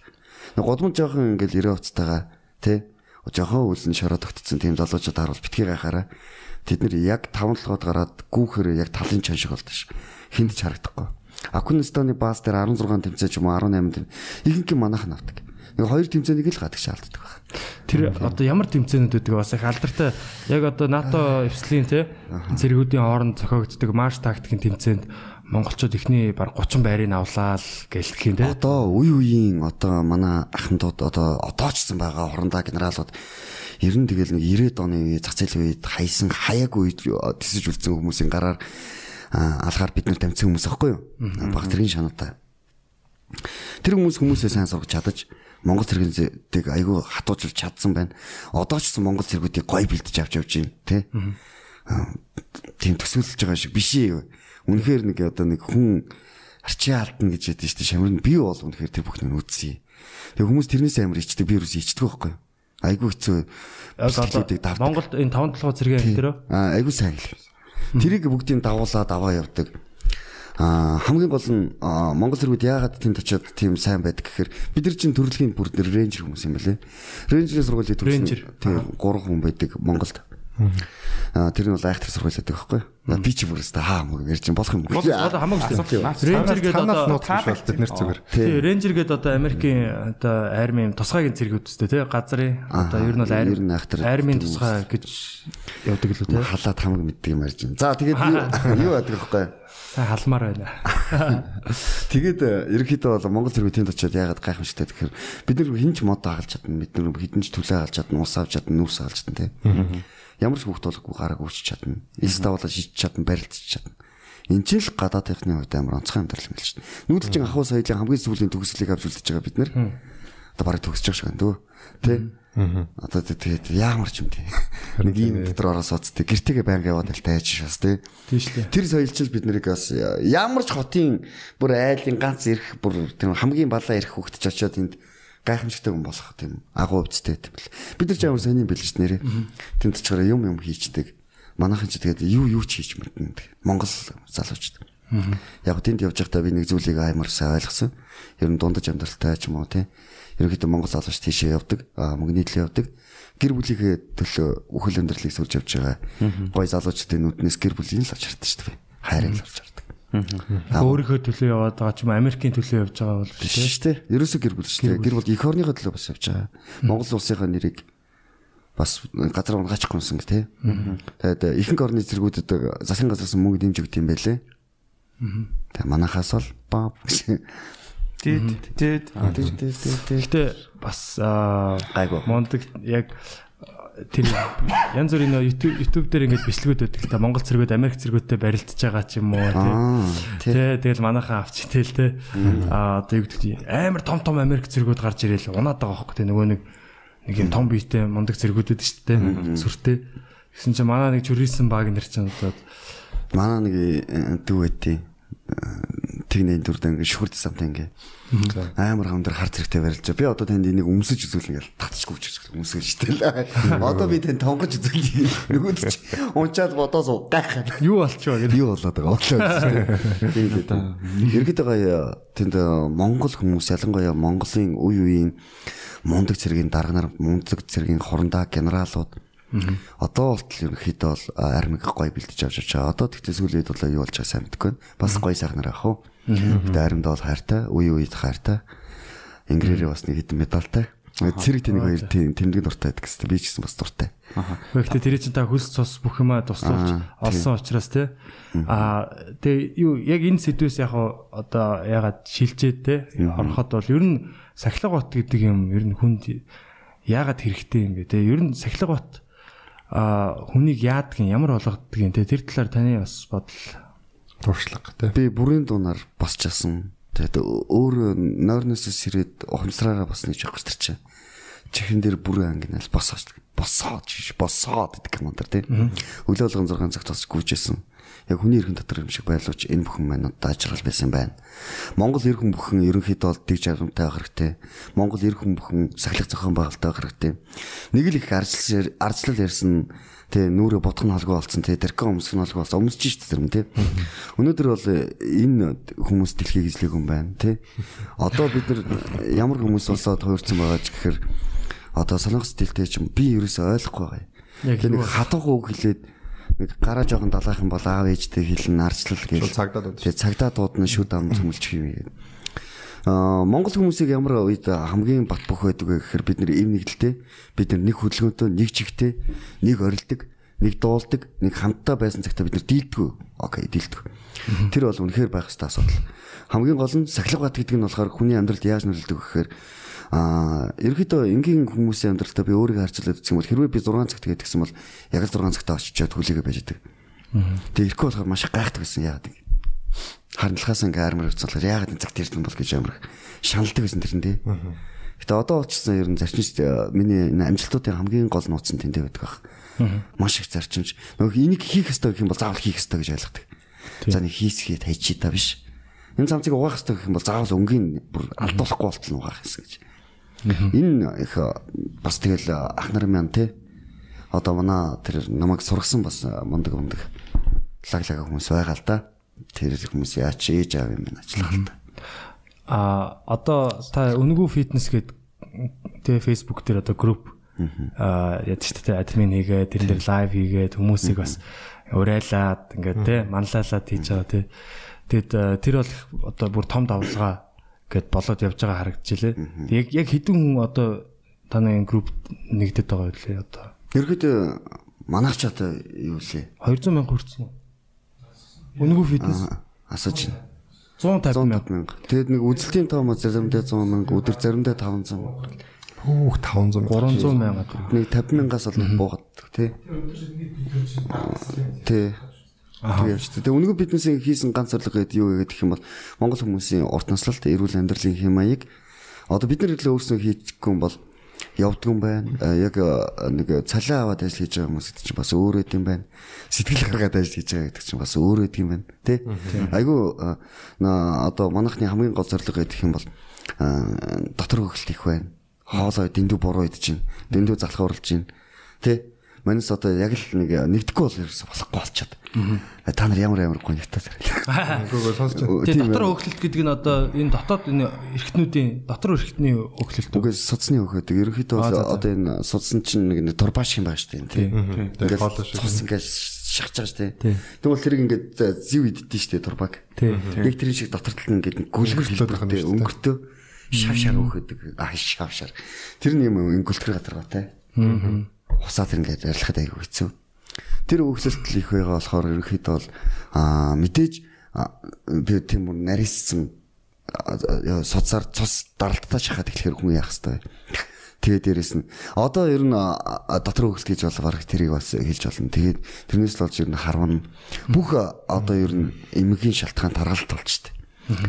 гудамж жоохон ингээл ирээ уцтайгаа тий жоохон үлэн шороо тогтцсон тийм залуучууд харуул битгий гайхаараа тэд нэр яг таван толгойд гараад гүүхээр яг талын чан шиг болдог ш. Хинд ч харагдахгүй. Афганистаны бааз дээр 16 тэмцээ ч юм уу 18 тэмцээ ихэнх нь манайх навдаг. Нэг хоёр тэмцээнийг л гадагш алддаг байна. тэр одоо ямар тэмцээнүүд үүдэг бас их алдартай. Яг одоо НАТО эвслийн те зэрэгүүдийн хооронд зохиогддог марш тактикийн тэмцээнд монголчууд ихний баг 30 байрыг авлаа л гэлтэх юм те. Одоо үе үеийн одоо манай ахмадууд одоо одоо ч гэсэн байгаа хорондоо генералууд. Ер нь тэгэл нэг 90-ад оны зах зээлийн үед хайсан хаяг үед тэсэж үлдсэн хүмүүсийн гараар алгаар бид нар тамцсан хүмүүс аахгүй юу? Баг тэргийн шанаатай. Тэр хүмүүс хүмүүсээ сайн сургаж чадаж Монгол цэргүүдийг айгүй хатуужуулж чадсан байна. Одоо ч гэсэн Монгол цэргүүдийг гой бэлдэж авч явж байна, тий? Тийм төсөөлж байгаа шиг биш ээ. Үнэхээр нэг одоо нэг хүн арчи алдна гэж яддаг шүү дээ. Шамрын би бол үнэхээр тэр бүхнийг үзье. Тэгээ хүмүүс тэрнээс амар ичдэг би юус ичдэг байхгүй юу? Айгүй хэцүү. бичлэгүүдийг давдаг. Монголд энэ 5 толгой зэрэг энэ дөрөө Аа айгүй сайн л. Тэрийг бүгдийг давуулаад аваа явдаг. Хамгийн гол нь Монгол зэргүүд яагаад тэнд очиод тийм сайн байдаг гэхээр бид нар чинь төрөлхийн бүр рейнжер хүмүүс юм байлээ. Рейнжерийн сургуулийн төрсөн тийм гурван хүн байдаг Монголд. Аа тэр нь бол айхтар сургууль байдаг байхгүй. Би ч бүр өстө хаа мөр ярьж чинь болох юм. бол хамаагүй рейнжер гэдэг одоо бол бид нэр зүгээр. тий рейнжер гэдэг одоо Америкийн одоо армийн тусгайгийн зэрэг үстэй тий газрын одоо ер нь бол армийн гэдэг тусгай гэж явдаг л үү тий халаад хамаг мэддэг юм ярьж байна. За тэгээд юу- байдаг вэ? сайн халмаар байна Тэгээд э, ерөнхийдөө бол Монгол зэрэг тэнд очиод яагаад гайхамшигтай тэгэхээр бид нар хинч мод хаалж чадна бид нар хідэн ч төлөө хаалж чадна ус авч чадна нүс хаалж чадна тий. Ямар ч хөвгт болохгүй гараг үүсч чадна. Эс давуулаа шийдэж чадна барилдаж чадна. Энд ч л гадаадынхны хувьд амар онцгой амьдрал юм л шүү дээ. Нүүдэлчин ахуй соёлын хамгийн сүүлийн төгслийг авч үлдэж байгаа бид нар. Одоо бараг төгсөж байгаа байна дөө. Тэ? Одоо тэгээд яамар ч юм тий. Нэг ийм дотор ороо суудтай гэртэйгээ байнга яваад л тайж шээс тий. тийм шүү дээ Тэр соёлчил бид нарыг бас ямар ч хотын бүр айлын ганц ирэх бүр тэр хамгийн балаа ирэх хөвгтч очиод энд гайхамшигтай хүн болох тийм агуу өвцтэй юм бэл. Бид нар амар сони бэлж нэрээ. Тэнд ч юм юм хийчдэг. Манайхан ч тэгээд юу юу ч хийж мэднэ. Монгол залуучд. Яг тэнд явж байхдаа би нэг зүйлийг амар сайн ойлгосон. Ер нь дундаж амьдралтай ч юм уу тий. Ерөнхийдөө Монгол залууч тийшээ явдаг. Аа мөнгө нийтлээ явдаг. гэр бүлийнхээ төлөө үхэл амьдралыг сүрж явж байгаа гой залуучдын нүднээс гэр бүлийн л очирд шүү дээ. Хайрыг л олж хардаг. Өөрийнхөө төлөө яваад байгаа ч юм Америкийн төлөө явж байгаа бол Биш шүү дээ. Ерөөсөө гэр бүл шүү дээ. Гэр бүл эх орныхоо төлөө бас явж байгаа. Монгол улсынхаа нэрийг бас газар унгаачих гомсон гэх тий. Тэгээд ихэнх орны зэргүүдэд засгийн газраас мөнгө юм байлээ. Тэгээ манахаас бол баа Тэд тэд Гэхдээ бас аа, Гайгүй. Мондөг яг тэр янз бүрийн нөө YouTube YouTube дээр ингэж бичлэгүүд өгдөг л та. Монгол цэргүүд Америк цэргүүдтэй барилдаж байгаа ч юм уу тий. Тэ тэгэл манайхаа авч итэл тэ. Аа одоо юу гэдэг амар том том Америк цэргүүд гарч ирээл унаад байгаа хөөхгүй тэ нөгөө нэг нэг юм том биетэй мондөг цэргүүдүүд шүү дээ сүртэй. Гэсэн чинь манай нэг журийсэн баг нэр чинь одоо Манай нэг э, дүү өгдөө тэгнээ дүрдэн ингээ шүхэрд самтай ингээ амар хамдар хар зэрэгтэй барилж байгаа. Би одоо танд энийг өмсөж үзүүл ингээл татчихгүй ч өмсгөл штэ л. Одоо би танд тонгож үзүүл нөгөөд чи унчаад бодоос гайхаад юу болчихоо гэдэг. юу болоод байгаа болоо. Тийм л да. Ерөнхийдөө гоё тэнд Монгол хүмүүс ялангуяа Монголын үе үеийн мундаг цэргийн дарга нар мундаг цэргийн хорондоо генералууд Одоо болтол ерөнхийдөө бол армиг гоё бэлдэж авч байгаа. Одоо тэгтээ сүүлийн үед бол юу болж байгааг сайн мэдэхгүй байна. Бас гоё сайхан ах уу. Гэтэ аримдаа бол хайртай, үе үед хайртай. Ингрээрээ бас нэг хэдэн медальтай. Цэрэг тэнийг хоёр тийм тэмдэг дуртай байдаг гэсэн. Би ч гэсэн бас дуртай. Гэхдээ тэр чинь та хөлс цус бүх юмаа туслуулж олсон учраас те. Аа тэгээ юу яг энэ сэдвээс яг одоо ягаад шилжээд те ороход бол ер нь сахилга бот гэдэг юм ер нь хүнд яагаад хэрэгтэй юм бэ те. Ер нь сахилга бот а хүнийг яадаг юм ямар болгодог юм те тэр талаар таны бас бодол туршлага тий. Би бүрийн дуунаар босчаасан. Тэгээд өөр нойрноос сэрээд ухамсараараа бас нэг гэж тарчаа. Чихэн дээр бүрэн ангинал босооч. Босоод биш босоод гэдэг юм даа тий. Өглөө болгон 6 цагт тосч гүйжсэн. Яг хүний эрхэн дотор юм шиг байлууч энэ бүхэн маань одоо ажрал байсан байна. Монгол эрхэн бүхэн ерөнхийдөө бол дэг жаргамтай байх хэрэгтэй. Монгол эрхэн бүхэн сахилах зохион байгуулалттай байх хэрэгтэй. Нэг л их арчлал арчлал ярьсан тий нүрэ бодох нь холгүй болсон тий тэрхэн өмсөх нь холгүй болсон өмсөж шít тэр юм тий өнөөдөр бол энэ хүмүүс дэлхийг эзлэх юм байна тий одоо бид нар ямар хүмүүс болоод хуурсан байгаа ч гэхээр одоо солонгос стилтэй ч би ерөөсөй ойлгохгүй байгаа Яг нэг хатуух үг хэлээд нэг гараа жоохон далайх юм бол аав ээжтэй хэлэн арчлал гэж цагдаа дуудаж. тий цагдаа дуудна шүд ам цөмөлчих юм гээд Аа Монгол хүмүүсийг ямар үед хамгийн бат бөх байдаг вэ гэхээр бид нэр эв нэгдэлтэй бид нар нэг хөдөлгөөнтэй нэг чигтэй нэг орилдог нэг дуулдаг нэг хамтдаа байсан цагтаа бид нар дийлдэг. Окей дийлдэг. Тэр бол үнэхээр байх хэвээр асуудал. Хамгийн гол нь сахилга бат гэдэг нь болохоор хүний амьдралд яаж нөлөөлдөг гэхээр аа ерөөдөө энгийн хүмүүсийн амьдралтаа би өөрийгөө харьцуулаад үзэх юм бол хэрвээ би 6 цагт гэдэг гэсэн бол яг л 6 цагтаа очичоод хүлээгээ байж байгаа. Тэгээ ирэхгүй болохоор маш гайхдаг гэсэн яагаад гэвэл харналхаас ингээ армар явцлахаар яагаад энэ цагт ирдэг бол гэж амар шаналдаг байсан тэр нь тий. Гэтэ одоо очсон ер нь зарчимч э, миний энэ амжилтуудын хамгийн гол нууц нь тэндээ байдаг баг. Маш их зарчимч. Нөгөө энийг хийх ёстой гэх юм бол заавал хийх ёстой гэж ойлгодог. За нэг хийсгээд хайчи та биш. Энэ цамцыг угаах ёстой гэх юм бол заавал өнгийн бүр алдуулахгүй болтол нь угаах гэсэн гэж. Энэ их э, бас тэгэл э, ах нар маань тий. Одоо манай тэр намайг сургасан бас э, мундаг мундаг лаглага хүмүүс байгаа л да. Тэр хүмүүс яач ээж аав юм байна ажиллах л да. А одоо та үнгүү фитнес гэдэг тэгээ фейсбુક дээр одоо групп а яд ч тэ админ хийгээд тэр дээр лайв хийгээд хүмүүсийг бас урайлаад ингээд те манлайлаад хийж байгаа те тэгэд тэр бол одоо бүр том давлгаа гэд болоод явж байгаа харагдчихлээ яг яг хэдэн хүн одоо таны групп нэгдэд байгаа үлээ одоо Ерөөдөө манайх ч одоо юу лээ? 200 мянга хүрсэн үү үнгүү фитнес Асууж байна. 150 мянга 150 мянга. Тэгэд нэг үзэлтийн тоо ма заримдаа 100 мянга, өдөр заримдаа 500 мянга. Хүүх 500 300 мянга. Нэг 50 мянгаас бол нэг буугадаг тий. Тий. Тэгээд шүү дээ. Үнэгүй биднээс хийсэн ганц зорилго гэдэг юу гэдэг юм бол Монгол хүмүүсийн урт наслалт, эрүүл амьдралын хэм маяг одоо бид нар илүү өөрснөө хийчихгүй юм бол явдг юм байна. А, Яг а, нэг цалиа аваад ажил хийж байгаа хүмүүс гэдэг чинь бас өөр өд юм байна. Сэтгэл гаргаад ажил хийж байгаа гэдэг чинь бас өөр өд юм байна. Тэ? Айгу а, на одоо манайхны хамгийн гол зорилго гэдэг юм бол дотор хөлт их байна. Хоолой дэндүү буруу идэж чинь, дэндүү залхуурлж чинь. Тэ? Манайс одоо яг л нэг нэгдэхгүй бол ерөөсө болохгүй болчиход. Та нар ямар ямар гоё нэгтаа зэрэг. Үгүй сонсож байна. Тэгээ дотор хөглөлт гэдэг нь одоо энэ дотоод энэ эрхтнүүдийн дотор эрхтний хөглөлт? Үгүй судасны хөхөдөг. Ерөнхийдөө бол одоо энэ судсан чинь нэг турбаш юм байна шүү дээ. Тийм. Шиг. Цус ингээд шахаж байгаа шүү дээ. Тэгвэл тэрийг ингээд зив иддэн шүү дээ турбаг. Яг тэрийн шиг дотор тал нь ингээд гүлгэр хэлбэртэй өнгөртөө шав шар өгöдөг. Аа шав шар. Тэр нь юм өнгөлтгөр гадаргаатай. Аа. Хусаа тэр ингээд арилахад аягүй хэцүү. Тэр өгсөлтөл их байгаа болохоор ерөнхийдөө бол аа мэдээж би тийм бүр нарийссан соцоор цус даралтаа шахаад эхлэхээр хүн яах хэвээр. Тэгээ дээрэс нь одоо ер нь дотор өгс гэж бол гарах тэрийг бас хэлж болно. Тэгээд тэрнээс л болж ер нь харвна. Бүх одоо ер нь эмгийн шалтгаан таргалт штэ.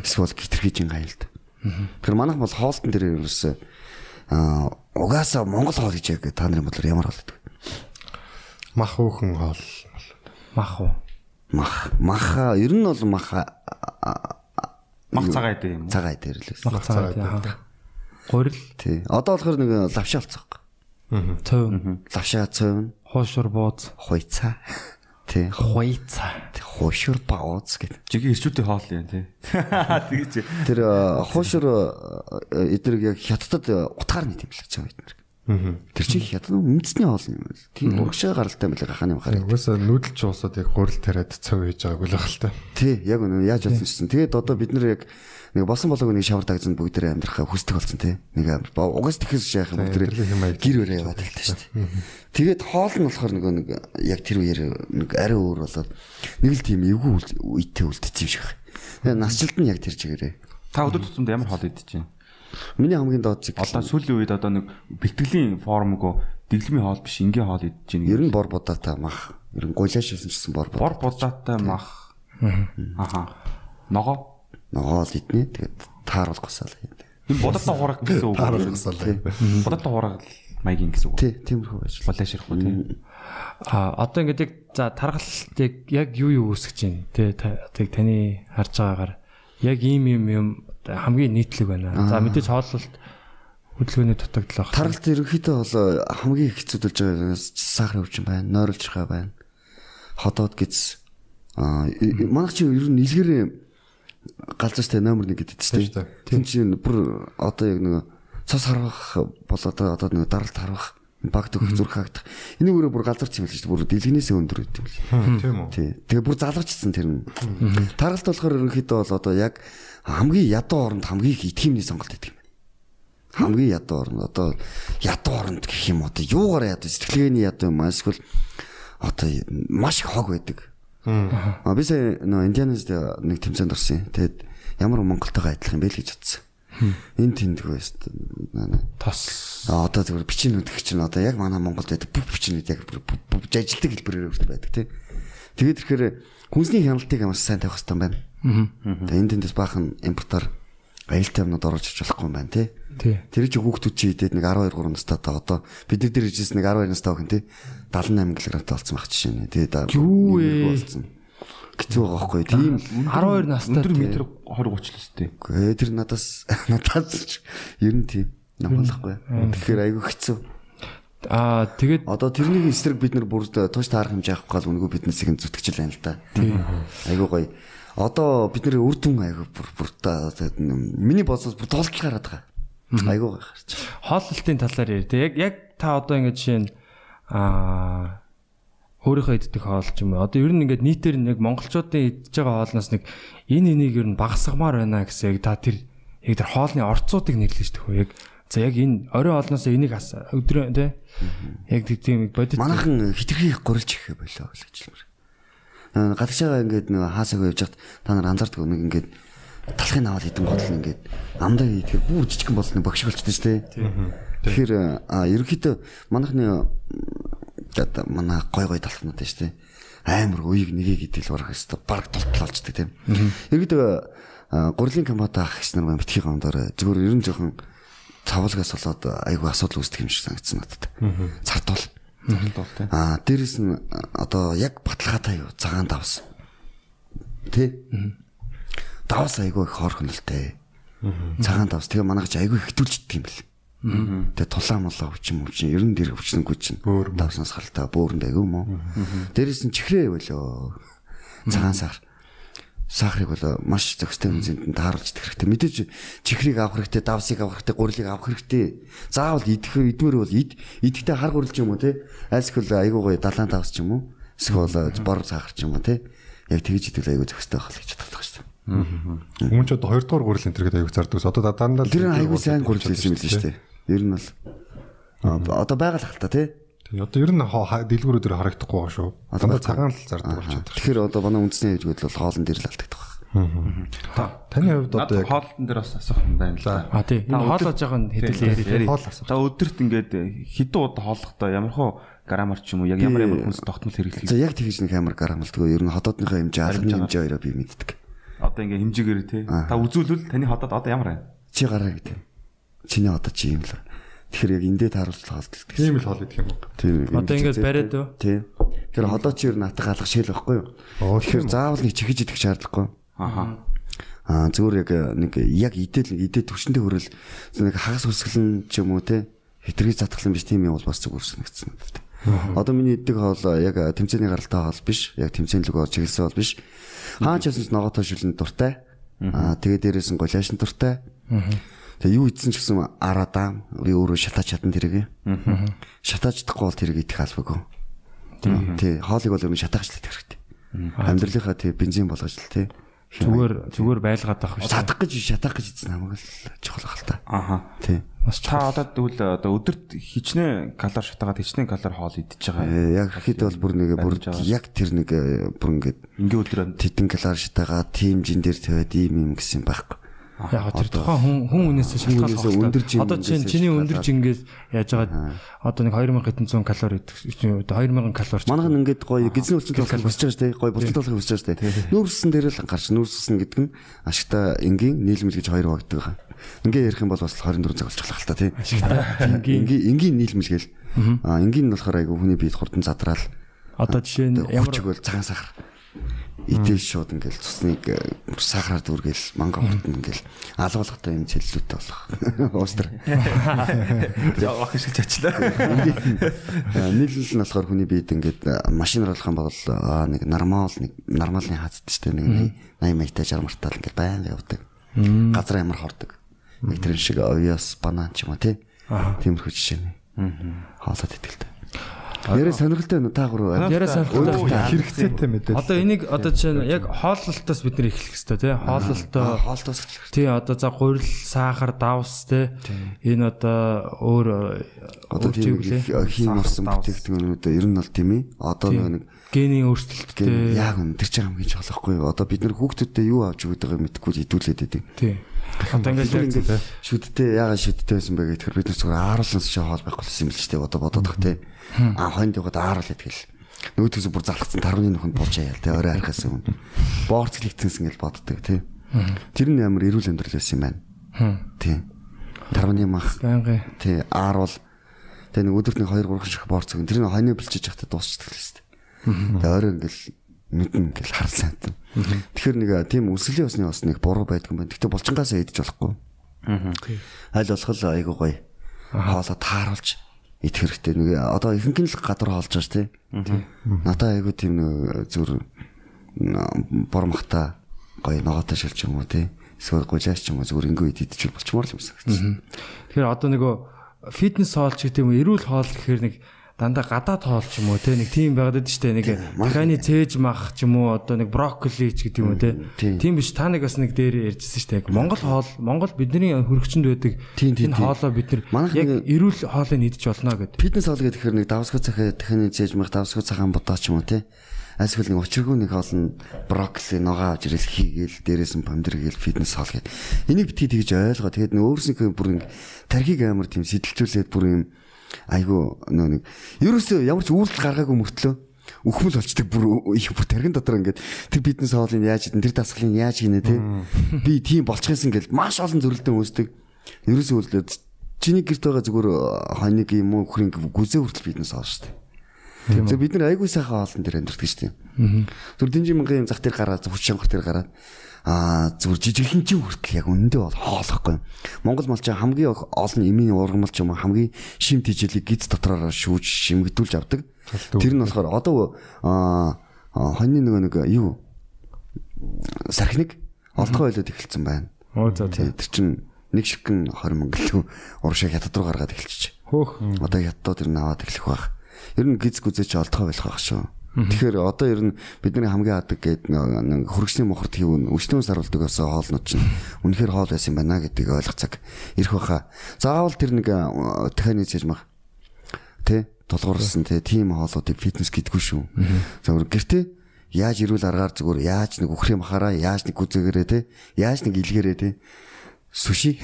Эсвэл гитерхийжин гайлт. Тэгэхээр манайх бол хоолтон дээр ерөөсөө угаасаа Монгол хоол гэж яг та нарын бодлоор ямар хоол гэдэг вэ? Мах хөөхөн хоол. Мах уу? Мах маха ер нь бол маха Мах цагаа дээр юм. цагаа дээр л байсан. Мах цагаа тий. Гурил, Тий. Одоо болохоор нэг лавшаа болцоо. цов, Лавшаа цовн, хуушур бууз, хуйцаа. Тий. хуйцаа. Хуушур баоц гэдэг. Жигийн ирчүүдийн хоол юм тий. Тэгэж. Тэр э, хуушур э, эднэрийг яг хятадд утгаар нийт юм л цаа эднэр. Тэр чинь хятад үндэсний хоол юм байна. Тийм урагшаа гаралтай мэлээ гахааны махаар. Угаасаа нүүдэлч уусаад яг гурил тариад цав хийж байгааг л байх л та. Тий, яг үнэ яаж болсон чинь. Тэгээд одоо бид нэр яг нэг болсон болоог нэг шавар дагзанд бүгдээрээ амьдрахаа хүсдэг болсон тий. Нэг амар. Угаас тэгэхээс шайх юм аяг. гэр өрөө яваад талтай шүү дээ. Тэгээд хоол нь болохоор нөгөө нэг яг тэр үеэр нэг арай өөр болоод нэг л тийм эвгүй үедээ үлдсэн юм шиг байна. Тэгээд насжилт нь яг тэр чигээрээ. Та өдөр тутамд ямар хоол идэж байна? Миний хамгийн доод зэг. Одоо сүүлийн үед одоо нэг бэлтгэлийн формгоо дэглэмийн хоол биш энгийн хоол идэж байна. Ер нь бор бодаатай мах. Ер нь гуйлааш байсан гэсэн бор бор будаатай мах. Аха. Ногоо. Ногоол иднэ. Тэгээд тааруул госаал юм. Энэ будаатай хураг гэсэн үг. Тааруулгасаа л. Будаатай хураг маягийн гэсэн үг. Тий, тиймэрхүү байж. Булаашрахгүй тий. А одоо ингээд яг за тархалтыг яг юу юу үүсгэж байна те тэг таны харж байгаагаар яг ийм юм юм хамгийн нийтлэг байна. За мэдээж хооллолт хөдөлгөөний дутагдал баг. Таралт ерөнхийдөө бол хамгийн их хэцүүдэлж байгаа сахарын өвчин байна, нойролж байгаа байна. Ходоод гиз аа манайх чи ер нь илгэр галзуустай номер 1 гэдэг чинь тийм. чинь бүр одоо яг нэг цас харвах болоод одоо нэг даралт харвах багт өгөх зүрх хаагдах энийг өөрөө бүр галзуурч юм л шүү дээ бүр дэлгэнээс өндөр гэдэг юм л. Тийм үү. тий. Тэгээ бүр залгажчихсан тэр нь. Таралт болохоор ерөнхийдөө бол одоо яг хамгийн ядуу оронд хамгийн их итгэмний сонголт гэдэг юм хамгийн ядуу орн одоо ядуу оронд гэх юм одоо юугаар ядуу сэтгэлгээний ядуу юм эсвэл одоо маш их хог байдаг. Аа би сая нөө Индианаас нэг тэмцээнд орсон. Тэгэд ямар Монголтойгоо адилах юм бэ л гэж бодсон. Энэ тэмдэг байсан. тос одоо зөвхөн бичнүүд гэх чинь одоо яг манай Монголд байдаг бүх бичнүүд яг ажилтдаг хэлбэрээр байдаг тий. Тэгээд тэгэхээр хүнсний хяналтыг амар сайн тавих хэрэгтэй юм байна. Тэгээд энэ тэндээс баахан импортоор аюултай юмнууд оруулж ич болохгүй юм байна тий. Тэр чи хүүхдүүд чи идээд нэг 12 3 настай та одоо бид нар дээр ижээс нэг 12 настай хөн тий 78 кг болсон байх жишээ нэ. Тэгээд Юу болсон. Гэцүү байгаа байхгүй тийм 12 настай Өндөр метр 20 30 л өстэй. Гэ тэр надаас надаас ч ер нь тийм намхалахгүй. Тэгэхээр айгүй хэцүү. Аа тэгээд Одоо тэрний эсрэг бид нар бүр тууш таарах хэмжээ авах гал үнгөө биднээс их зүтгэж байна л да. Айгүй гоё. Одоо бид нар үр дүн айгүй бүр бүр та миний боцоос бүр толгой гараад байгаа. Гоё гарч. хооллолтын талаар яа. Тэг яг яг та одоо ингээд жишээ нь аа өөрийнхөө иддэг хоол ч юм уу. Одоо ер нь ингээд нийтээр нэг монголчуудын идж байгаа хоолноос нэг энэ энийг ер нь багасгамаар байна гэсэн яг та тэр яг тэр хоолны орцуудыг нэрлэж үү. Яг за яг энэ орой хоолноос энийг ас өдрөө тий. Яг тийм бодит Манайхан хитрхи гурилж их болоо гэж. Аа гадагшаага ингээд нэг хаасаагүй явж хат та нар анзаардаг нэг ингээд талхын аваад идэн бодол ингээд амдаа идэхээр бүү жижигэн бол нэг багш болчтой шүү дээ. Тэгэхээр ерөнхийдөө манайхны одоо манай гой гой талхнууд шүү дээ. Амар уйг нэгийг идэл барах хэвээр баг толтол болчдаг тийм. Ерөнхийдөө гурилын комбата ах гэсэн нар битгий гомдоор зүгээр ерөн жоохон цавлгаас болоод айгүй асуудал үүсдэг юм шиг санагдсан надад. Цартуул. Аа дээрэс нь одоо яг баталгаатай юу цагаан давс. Тэ? Давс айгүй их хор хөнөлтэй. Цагаан давс тэгээ манайх ч айгүй хитүүлждэг юм бэл. Тэгээ тулаан молоо өвчин өвчин ерөн дэр өвчнөнгөө чинь давснаас халтаа бөөрөнд аягүй юм уу. Дээрээс нь чихрээ болоо. Цагаан сар сахарыг бол маш зохистой хэмжээнд тааруулж идэх хэрэгтэй. Мэдээж чихрийг авах хэрэгтэй, давсыг авах хэрэгтэй, гурилыг авах хэрэгтэй. Заавал идэх идмэр бол ид идэхдээ хар гурил ч юм уу те. Айлсхэл айгуу гоё далаан давс ч юм уу. Эсвэл бор сахар ч юм уу те. Яг тэгж идэх айгуу зохистой байх гэж боддог шүү дээ. Өмнө ч одоо 2 дугаар гурил энэ төр гэдэг аяг зардаг. Одоо дандаа л Тэр айгуу сайн гурил хэлсэн мэт шүү дээ. Ер нь бол одоо байгаль хальта те. Тэгээ одоо ер нь дэлгүүрүүд дээр харагдахгүй байгаа шүү. Дандаа цагаан л зардаг болчиход байна. Тэгэхээр одоо манай үндэсний хэвжүүд бол хоолн дээр л алдагдах байна. Таны хувьд одоо яг хоолтон дээр бас асуух юм байна л да. А тий. Энэ хоолоо жоохон хэдэл яри. хоол асуух. За өдөрт ингээд хэдэн удаа хооллохдоо ямар хөө граммар ч юм уу яг ямар ямар хүнс тогтмол хэрэглэх. За яг тэгж нэг амар гарамлдгаа ер нь хотоодныхоо хэмжээ албаны хэмжээ хоёроо би мэддэг. Одоо ингээд хэмжээгээр тий. Та үзүүлвэл таны хотод одоо ямар байна? Чи гараа гэдэг. Чиний хотод чи юм л. Тэгэхээр яг эндээ тааруулж хаалт. тийм л хоол идэх юм уу? Тийм. Одоо ингээд бариад уу? Тийм. Тэгэхээр ходоо чи ер нь атга алгах шил байхгүй юу? Оо, Тэгэхээр заавал нэг чихэж идэх шаардлагагүй. Аха. Аа зүгээр яг нэг яг идэл идэ төвчөндөө хөрөл нэг хагас үсгэлэн ч юм уу те хэтрий затгалан биш тийм юм бол бас зүгээр санагдсан. Одоо миний иддэг хоол яг тэмцээний гаралтай хоол биш. Яг тэмцээн лүгөө чиглэсэн бол биш. Хаач ясанч ногоотой шүлэн дуртай. Аа тэгээ дээрээс нь голяшин дуртай. Тэгээ юу идсэн ч гэсэн араадаа би өөрөө шатаач чадан тэрэг. Шатааж чадахгүй бол тэрэг идэх албагүй. Тий, хоолыг бол ер нь шатаач л идэх хэрэгтэй. Амьдралынхаа тий бензин болгож л тий. Зүгээр зүгээр байлгаад авах шүү. Чадах гэж шатаах гэж идсэн хамаагүй л чухал хэл та. Аха. Тий. Бас Та одоо тэгвэл одоо өдөрт хичнээн калори шатагаад хичнээн калори хоол идэж байгаа. Э, Яг хэд бол бүр нэг бүр яг тэр нэг э, бүр ингээд Ингээ өдрөө тэтэн калори шатагаа тим жин дээр тавиад ийм юм гэсэн байхгүй. Яг тэр тухайн хүн хүн үнээсээ шалтгаалж өндөр жин Одоо чинь чиний өндөр жингээс яаж байгаа одоо нэг 2700 калори идэх 2000 калори. Манайх нь ингээд гоё гизний өвчин толгой босч байгаа шүү дээ. Гоё булчин толгой босч байгаа шүү дээ. Нүүрсэн дээр л гарч нүүрсэн гэдэг нь ашигта энгийн нийлмэл гэж хоёр багтдаг байгаа. Ингээ ярих юм бол бас 24 цаг болчихлоо хэл та тий. Энгийн Энгийн энгийн нийлмэл гээл. Аа энгийн нь болохоор айгу хүний биед хурдан задраал. одоо жишээ нь ямар Ямар бол цагаан сахар. Идэл шууд ингээл цусныг э, сахараар дүүргээл манга хурдан ингээл алгуулгатай юм цэллүүтэй болох. Уустар. явах шиг чачлаа. Нийлэл нь болохоор хүний биед ингээд э, машинаар болох юм бол нэг нормал нэг нормалны хаацд штэ нэг 80 маягтай 60 мартаал ингээд байнга явдаг. Газар амар хордог. Нэг тэр шиг овёс банан ч юм уу тий. Тиймэрхүү жишээ нь. Хаалт итгэлтэй. Нэрээ сонирхолтой та гурав. Яриа сонирхолтой. Хэрэгцээтэй мэдээ. Одоо энийг одоо жишээ нь яг хооллолтоос бид нэр эхлэх хэрэгтэй тий. Хооллолтоо Хоолтоос эхлэх. тий одоо за гурил сахар давс тий. Энэ одоо өөр Одоо тийм хийм орсон бүтээгдэхүүнүүд ер нь бол тийм ээ. Одоо нэг генийн өөрчлөлттэй яг энэ тэр чинь хамгийн чухал байхгүй юу? Одоо бид нэр хүүхдүүдтэй юу авч өгöd байгааг мэдэхгүй хэдүүлээд байдаг. тий. Одоо ингээд яг Шүдтэй яагаад шүдтэй байсан бэ гэхээр бид нар зүгээр ааруулсан шиг хоол байхгүй юм л ч тийм одоо бодоод тах тий. Аа хойнд яваад ааруул идэл. Нөгөөдөөс бүр залхацсан тарууны нөхөнд буужаа яа тий. Орой харахаас өмнө. Боорцлэгтэнс ингэж боддог тий. Тэр нь амар эрүүл амьдрал байсан юм байна. Тий. Тарууны мах байнгын тий ааруул тэгээ нэг өдөрт нэг 2 3 шиг боорц өгөн. Тэр нь хойно бэлчиж явахдаа дуусчихдаг л шүү дээ. Тэгээ орой ингээл мэдэн ингээл харлаа юм. Тэгэхээр нэг тийм өсгөлийн усны бас нэг буруу байдаг юм байна. Гэтэ булчингаасаа идэж болохгүй. Аль болох л айгуу гоё. Хоолоо тааруулж идэх хэрэгтэй. Нэг одоо ихэнх нь л гадар хоолж байгаа шүү дээ. Надаа айгуу тийм зүр бормахта гоё ногоотой шилж юм уу тий. Эсвэл гуляаш ч юм уу зүгээр ингээ идэж болчмоор л юм санагдсан. Тэгэхээр одоо нөгөө фитнес хоол ч гэдэг юм эрүүл хоол гэхээр нэг дандаа гадаад хоол ч юм уу те нэг тийм байгаад байдаг дээ нэг механы цээж мах ч юм уу одоо нэг брокколи ч гэдэг юм уу те. Тийм биш та нэг бас нэг дээр ярьжсэн дээ Монгол хоол Монгол бидний хөрөгчөнд байдаг энэ хоолоо бид нар яг эрүүл хоолыг идэж болно гэдэг. Фитнес хоол гэхээр нэг давсгал цахаа дахин цээж мах давсгал цагаан бодоо ч юм уу те. Эсвэл нэг учиргүй нэг хоол нь брокколи ногоо авч ирэл хийгээл дээрээс нь помидор гээл фитнес хоол гээд энийг битгий тэгж ойлгоо. Тэгээд нөө өөрснийхөө бүр нэг тархийг амар тийм сэтэлжүүлээд бүр юм айгу нөө нэг ерөөсөө ямар ч үйлдэл гаргаагүй мөртлөө өхмөл болчдөг бүр их бүр тархин дотор ингээд тэр фитнес хоолыг яаж идэн тэр дасгалыг яаж хийнэ те. Би тийм болчихсон гэл маш олон зөрөлдөн үүсдэг. Ерөөсөө үлдээд чиний гэрт байгаа зүгээр хоног юм уу хөрөнгө гүзээ хүртэл фитнес хоол дээ. Тэр бид нар айгүй сайхан хоолн дээр амьдардаг шүү дээ. Зүр дэнжи мөнгөний зах дээр гараад хүч чангаар дээр гараад аа зүгээр жижиглэн чи хүртэл яг үнэндээ бол хоолохгүй. Монгол малч хамгийн олон эмийн ургамал ч юм уу хамгийн шим тижэлийг гиз дотроо шүүж шимгдүүлж авдаг. Тэр нь болохоор одоо хоньны нөгөө нэг юу сархиныг олдгоо байлууд эхэлсэн байна. Оо за за. Тэр чинь нэг ширхгэн 20 мөнгө урагшаа хятад руу гаргаад эхэлчих. Хөөх. Одоо хятад тэр наваад эхлэх байх. Ер нь гиз гүзэж олдгоо байх байх шүү. Тэгэхээр одоо ер нь бидний хамгийн адаг гэдэг нэг хөргөчний мохорт хийвэн өчнөөс харуулдаг байсан хоолнууд чинь үнэхээр хоол байсан байна гэдгийг ойлгоцаг ирэх баха. Заавал тэр нэг техник хийж мах. Тэ тулгуурласан тэ тийм хоолуудыг фитнес гэдгүү шүү. Зөвхөн гэртээ яаж ирүүл аргаар зүгээр яаж нэг үхрээ махаараа яаж нэг гүзэгээрээ тэ яаж нэг илгээрээ тэ суши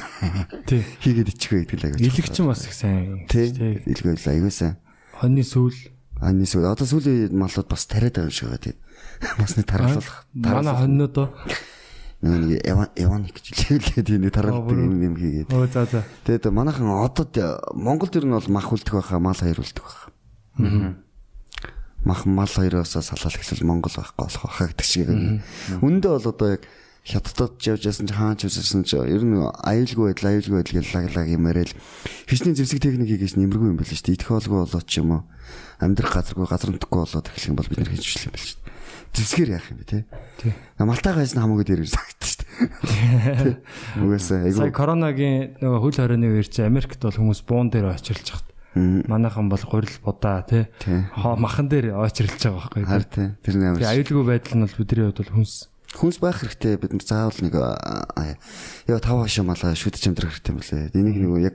Тий. хийгээд ичихвэ гэдэг л аягүй. Илэгч бас их сайн. Тэ илгээл аягүй сайн. Хоньны сүүл Анны сүүл одоо сүүлийн малууд бас тариад байгаа юм шиг байгаа тийм. Бас нэг таруулах. манай хоньноо доо. Нэг яван гэж хэлээ тийм нэг таруулдаг юм юм хийгээд. Оо за за. Тэгээд манайхан одоо Монголд ер нь бол мах үлдэх байхаа мал хоёр үлдэх байхаа. Мах мал хоёроос салаал эхлэл Монгол байхгүй болох байхаа гэдэг шиг. Үндэ бол одоо яг хятадд явж ясан чи хаач явжсэн чи ер нь аюулгүй байдал аюулгүй байдал гэж лаглаг юм яриад хичнээн зэвсэг техник хийгээс нэмэргүй юм байл шүү дээ. Идэх хоолгүй болоод ч юм уу амьдрах газаргүй газар нутггүй болоод эхлэх юм бол бид нар хийж шлээ юм байл шүү дээ. Зэвсгээр яах юм бэ те? Тий. Малтаа гайсан хамаагүй дээр ирсэн шүү дээ. Угаасаа Сая айгу коронагийн нөгөө хөл хорионы үеэр чи Америкт бол хүмүүс буун дээр очирлж хат. Манайхан бол гурил будаа. Тий. Хоо махан дээр очирлж байгаа байхгүй. хар те тэр нээр Тэгээ аюулгүй байдал нь бол бидний хувьд бол хүнс. Хүнс байх хэрэгтэй бид нар заавал нэг яа тав хашаа малаа шүтэж амтрах хэрэгтэй юм лээ. Энийг нэг яг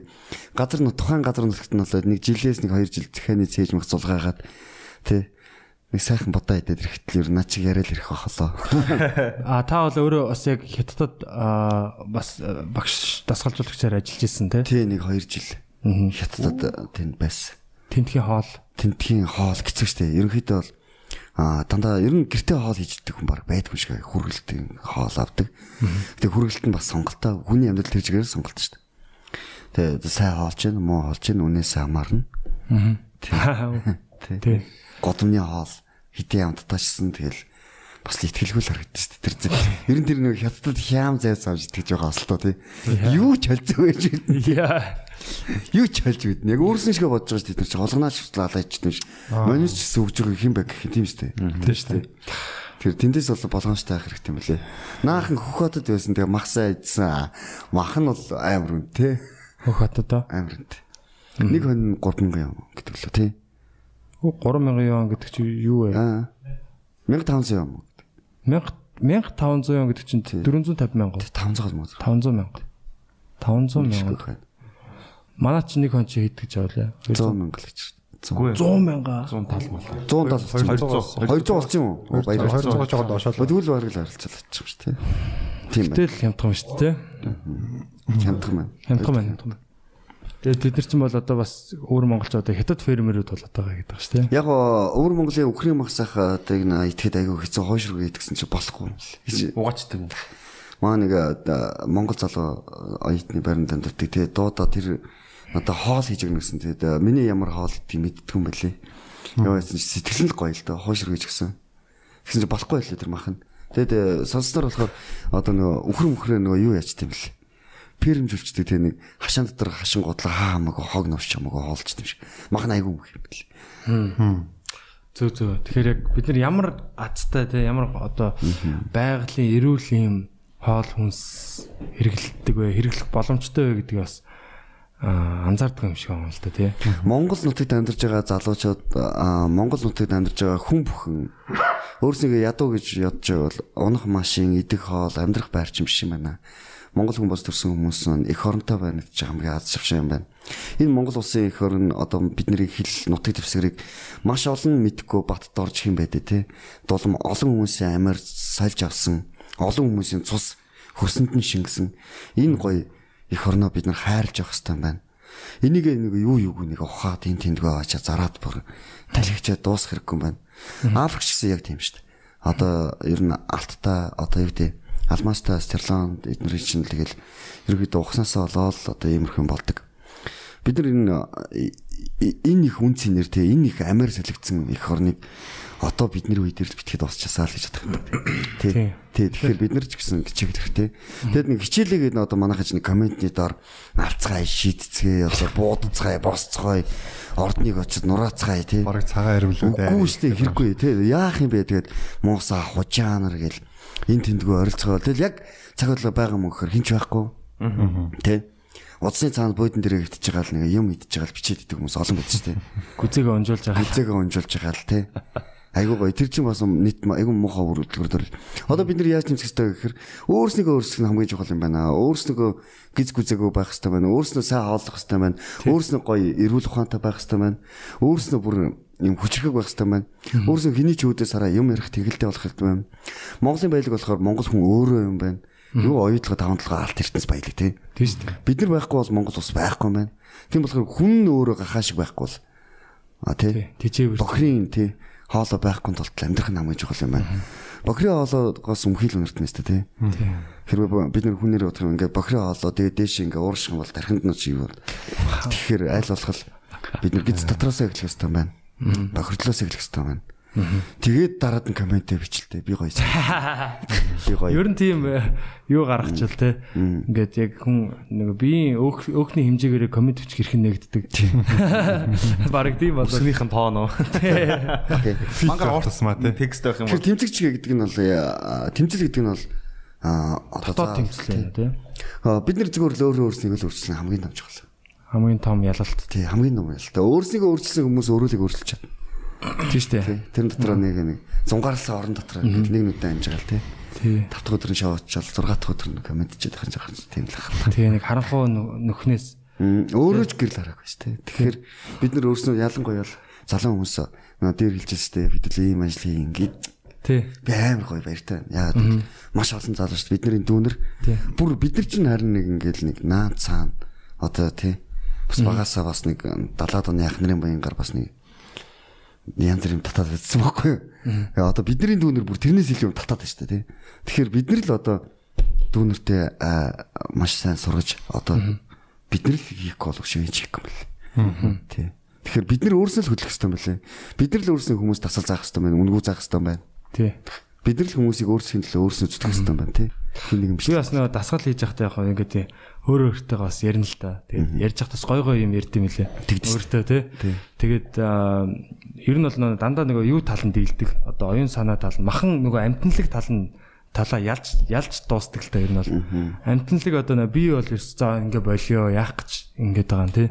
газар нут тухайн газар нутагт нь болоод нэг жилээс нэг 2 жил захааны цээж мах зулгаагаад тий нэг сайхан бодоо идээд ирэхдээ ер нь чиг яриад ирэх бахалаа. А та бол өөрөө бас яг хятадд бас багш дасгалжуулагчаар ажиллаж исэн тий. Тий нэг 2 жил. Хятадд тэнд байсан. Тентхийн хоол. Тентхийн хоол хэцүү штэ. Ерөнхийдөө бол а дандаа ер нь гэртээ хоол хийж идэх хүн баг байдгүй шиг хүргэлтийн хоол авдаг. Тэгээ хүргэлт нь бас сонголтоо хүний амьдрал тэр чигээр сонголт штэ. Тэгээ сайн хоолч гэн муу хоолч гэн үнээс хамаарна. Тий. Тий. Годомны хоол хитэн амттаачсан тэгэл бас л ихтгэлгүй л харагдаж шүү дээ. Тэр зөв. Ер нь тэр нэг хятадд хям зайс авч итгэж байгаа бас л тоо тий. Юу ч холцоо байж. Яа. Юу ч холж биднэ. Яг өөрснөө шиг бодож байгаа шүү дээ. Тэр чинь холгонооч лалаач юм шиг. Манайс ч гэсэн өгж байгаа хэм баг гэх юм тийм шүү дээ. Тий шүү дээ. Тэр тэндээс бол болгоомжтой байх хэрэгтэй юм лээ. Наахан хөхөтөд байсан тэгээ махсаа идсэн. Мах нь бол амар үн тий. Хөх хотодоо. Амар үн. Нэг хон 3000 юм гэдэг лөө тий. 3000 юан гэдэг чи юу вэ? Аа. 1500 юм. 1000 1500 юан гэдэг чинь 450 мянга. 500 мөн. 500 мянга. 500 мянга. Манай чи нэг хон чи хэд гэж авлаа? 100 мянга л гэж. 100 100 мянга. 100 тал мал. 100 тал 200 200 болсон юм уу? Баяр. 200 жоохон доошоо. Тэгвэл бараг л харилцаалаа ч юм шүү дээ. Тийм байна. Тэгэл хямдхан шүү дээ. Хямдхан байна. Хямдхан байна. хямдхан байна. Тэгээд бид нар ч юм бол одоо бас өөр монголчууд хятад фермерүүд болоод байгаа гэдэг шүү дээ. Яг өвөр Монголын Украин махсах одоо ин итгэхэд айгүй хэцүү хойшрог идэгсэн чи болохгүй. Угаачдаг юм. Маа нэг э, Монгол залуу оюутны байранд амьдардаг. Тэгээ дуудаа тэр надаа хоол хийж өгнө гэсэн. Тэгээд миний ямар хоол юм бэлээ. Яа гэсэн чи сэтгэл нь гоё л доо хойшрог гэж гисэн. Тэгсэн чи болохгүй байлээ тэр махан. Тэгээд сонсноор болохоор одоо нөгөө үхрэн үхрээ нөгөө юу яачт юм бэл. Пэрэмжүүлчдэг те нэг хашаан дотор хашин годлоо хаа хамаагүй хог новч хамаагүй хоолчд юм шиг. Махан айгүй мөх юм бэл. Зөв зөв. Тэгэхээр яг бид нар ямар азтай те ямар одоо байгалийн эрүүл юм хоол хүнс хэрэглэдэг вэ? Хэрэглэх боломжтой вэ гэдгийг бас аа, анзаардаг юм шиг байна л да тий. Монгол нутагт амьдарч байгаа залуучууд Монгол нутагт амьдарч байгаа хүн бүхэн өөрсдөө ядуу гэж ядж байгаа бол унах машин, идэх хоол, амьдрах байрч юм шиг байна. Монгол хүн бас төрсэн хүмүүс нь эх оронтой байна гэж хамгийн аз шавшаа юм байна. Энэ Монгол улсын эх орон одоо бидний хэл нутаг дэвсгэрийг маш олон мэдхгүй батд орж хэм байдэ те. Дулам олон хүмүүсийн амиар сальж авсан, олон хүмүүсийн цус хөрсөнд нь шингэсэн. Энэ гоё эх орноо бид нар хайрлаж явах хэрэгтэй байна. Энийг нэг юу юуг нэг ухаад энэ тэндгөө очиж зараад бүр талхичаа дуусах хэрэггүй байна. Африкч гэсэн яг тийм шүү дээ. Одоо ер нь алттай одоо юу гэдэг алмастай стерлон эднэрийн чинь тэгэл ерөөдөө ухснаасаа болоод одоо иймэрхэн болдог. бид нар энэ энэ их үнцээр те энэ их амар солигдсон их орныг одоо бидний үед л битгээд усчаасаа л гэж бодох юм. Тий. Тий. Тэгэхээр бид нар ч гэсэн хичээх хэрэгтэй. Тэгэд нэг хичээлээгээд одоо манайхаж нэг комментний доор навцгаая, шийдцгээ, одоо буудцгаая, босцгоё, ордныг очиж нураацгаая тий. Бараг цагаан ирвлүүд ээ. Үгүй шүү дээ хэрэггүй тий. Яах юм бэ тэгээд муусаа хужаанар гэл энэ тэндгөө оролцгоо. Тэгэл яг цаг хугацаа байгаа гэхээр хинч байхгүй. Тий. Удсны цаанд буудан дээр хитэж байгаа л нэг юм идэж байгаа л бичээд идэг хүмүүс олон байдаг шүү дээ. Гүзэгээ унжуулж байгаа. Гүзэгээ унжуулж байгаа л тий. Айгуу гоё. Тэр чинь бас нийт айгуу муухай үргэлжлэр. Одоо бид нар яаж тэмцэх ёстой гэхээр өөрснийгөө өөрсгөх нь хамгийн чухал юм байна. Өөрснийгөө гиз гүзээгөө байх ёстой байна. Өөрснөө сайн хааллах ёстой байна. Өөрснөө гоё эрүүл ухаантай байх ёстой байна. Өөрснөө бүр юм хүчрэг байх ёстой байна. Өөрснөө хэний ч үүдээс хараа юм ярих тэгэлтэй болох хэрэгтэй байна. Монголын баялаг болохоор монгол хүн өөрөө юм байна. Юу оюутлага тавантлага алт эртнээс баялаг тий. Тийм шүү дээ. Бид нар байхгүй бол монгол ус байхгүй юм байна. Тийм болохоор хүн өөрөө гахаа шиг байхгүй бол а тий. Тижээвэр. Бохрын тий хоолой байхгүй тулд амьдрах нь хамгийн чухал юм байна. Бохрын хоолойгоос өмхийл өнөртнэ шүү дээ тий. Хэрвээ бид нар хүнээр бодох юм ингээд бохрын хоолой тэгээ дээш ингээд уурших юм бол тархинд нь юу бол. Тэгэхээр аль болох бид нар гиз дотроос эхлэх хэрэгтэй юм байна. Бохрлоос эхлэх хэрэгтэй юм байна. Тэгээд дараад нь комментээ бичлээ. Би гоё. Би гоё. Ер нь тийм э, юу гаргачихвал те. Ингээд яг хүн нэг биеийн өөхний хэмжээгээр коммент бичих хэрэг нэгддэг. Бараг тийм болоо. Өснийхэн тоон уу. Мангар ортосмаа те. Текст байх юм бол. Тэмцэгч гэдэг нь бол э, тэмцэл гэдэг нь бол а одоо тэмцэл те. Бид нар зөвхөн өөр өөрснийг л өөрчлөн хамгийн том чухал. Хамгийн том ялалт. Тий, хамгийн том ялалт. Өөрснийг өөрчилсөн хүмүүс өөрөлийг өөрчилж чадна. Тийм шүү дээ. Тэр дотор нэг нэг зунгаарлсан орон дотор нэг нүдэ амжгаал тий. 5 дахь өдөр нь шоочвол 6 дахь өдөр нь комментчихэд ахын жаахан тийм л хаа. Тий нэг харанхуу нөхнөөс өөрөө ч гэрэл хараагүй шүү дээ. Тэгэхээр бид нар өөрснөө ялангуяа залуу хүмүүс нөө дээр хэлжээс дээ бид л ийм ажил хий ингээд Тий. Би амар гоё баяртай. Яагаад маш олон залуу шүү дээ. Бидний дүүнер. Бүр бид нар чинь харин нэг ингээл нэг наад цаана одоо тий. Бас багасаа бас нэг 70-аад оны ах нарын баянгаар бас нэг янз бүрийн татаад байсан байхгүй юу. Одоо бидний дүүнер бүр тэрнээс илүү татаад байна шүү дээ. Тэгэхээр бид нар л одоо дүүнертэй маш сайн сургаж одоо бид нар л хийхгүй болох шиг хийх юм бэл. Тий. Тэгэхээр бид нар өөрсдөө л хөдлөх хэрэгтэй юм байна. Бид нар л өөрсдөө хүмүүс тасал заах хэрэгтэй байна. Үнгүү заах хэрэгтэй байна. Тий. Бид нар л хүмүүсийг өөрсдийн төлөө өөрсдөө зүтгэх хэрэгтэй юм байна тий. Тийм нэг юм шиг. Би бас нэг дасгал хийж байхдаа яг ингээд өөрөө өөртөө бас ярина л та. Тэгээд ярьж байхдаа гой гой юм ярьд юм лээ. Өөртөө тий. Тэгээд ер нь бол дандаа нөгөө юу тал нь дийлдэг. Одоо оюун санаа тал нь махан нөгөө амтналаг тал нь талаа ялж ялж дуустдаг л та ер нь бол амтналаг одоо би бол за ингээ болио яах гэж ингээд байгаа юм тий.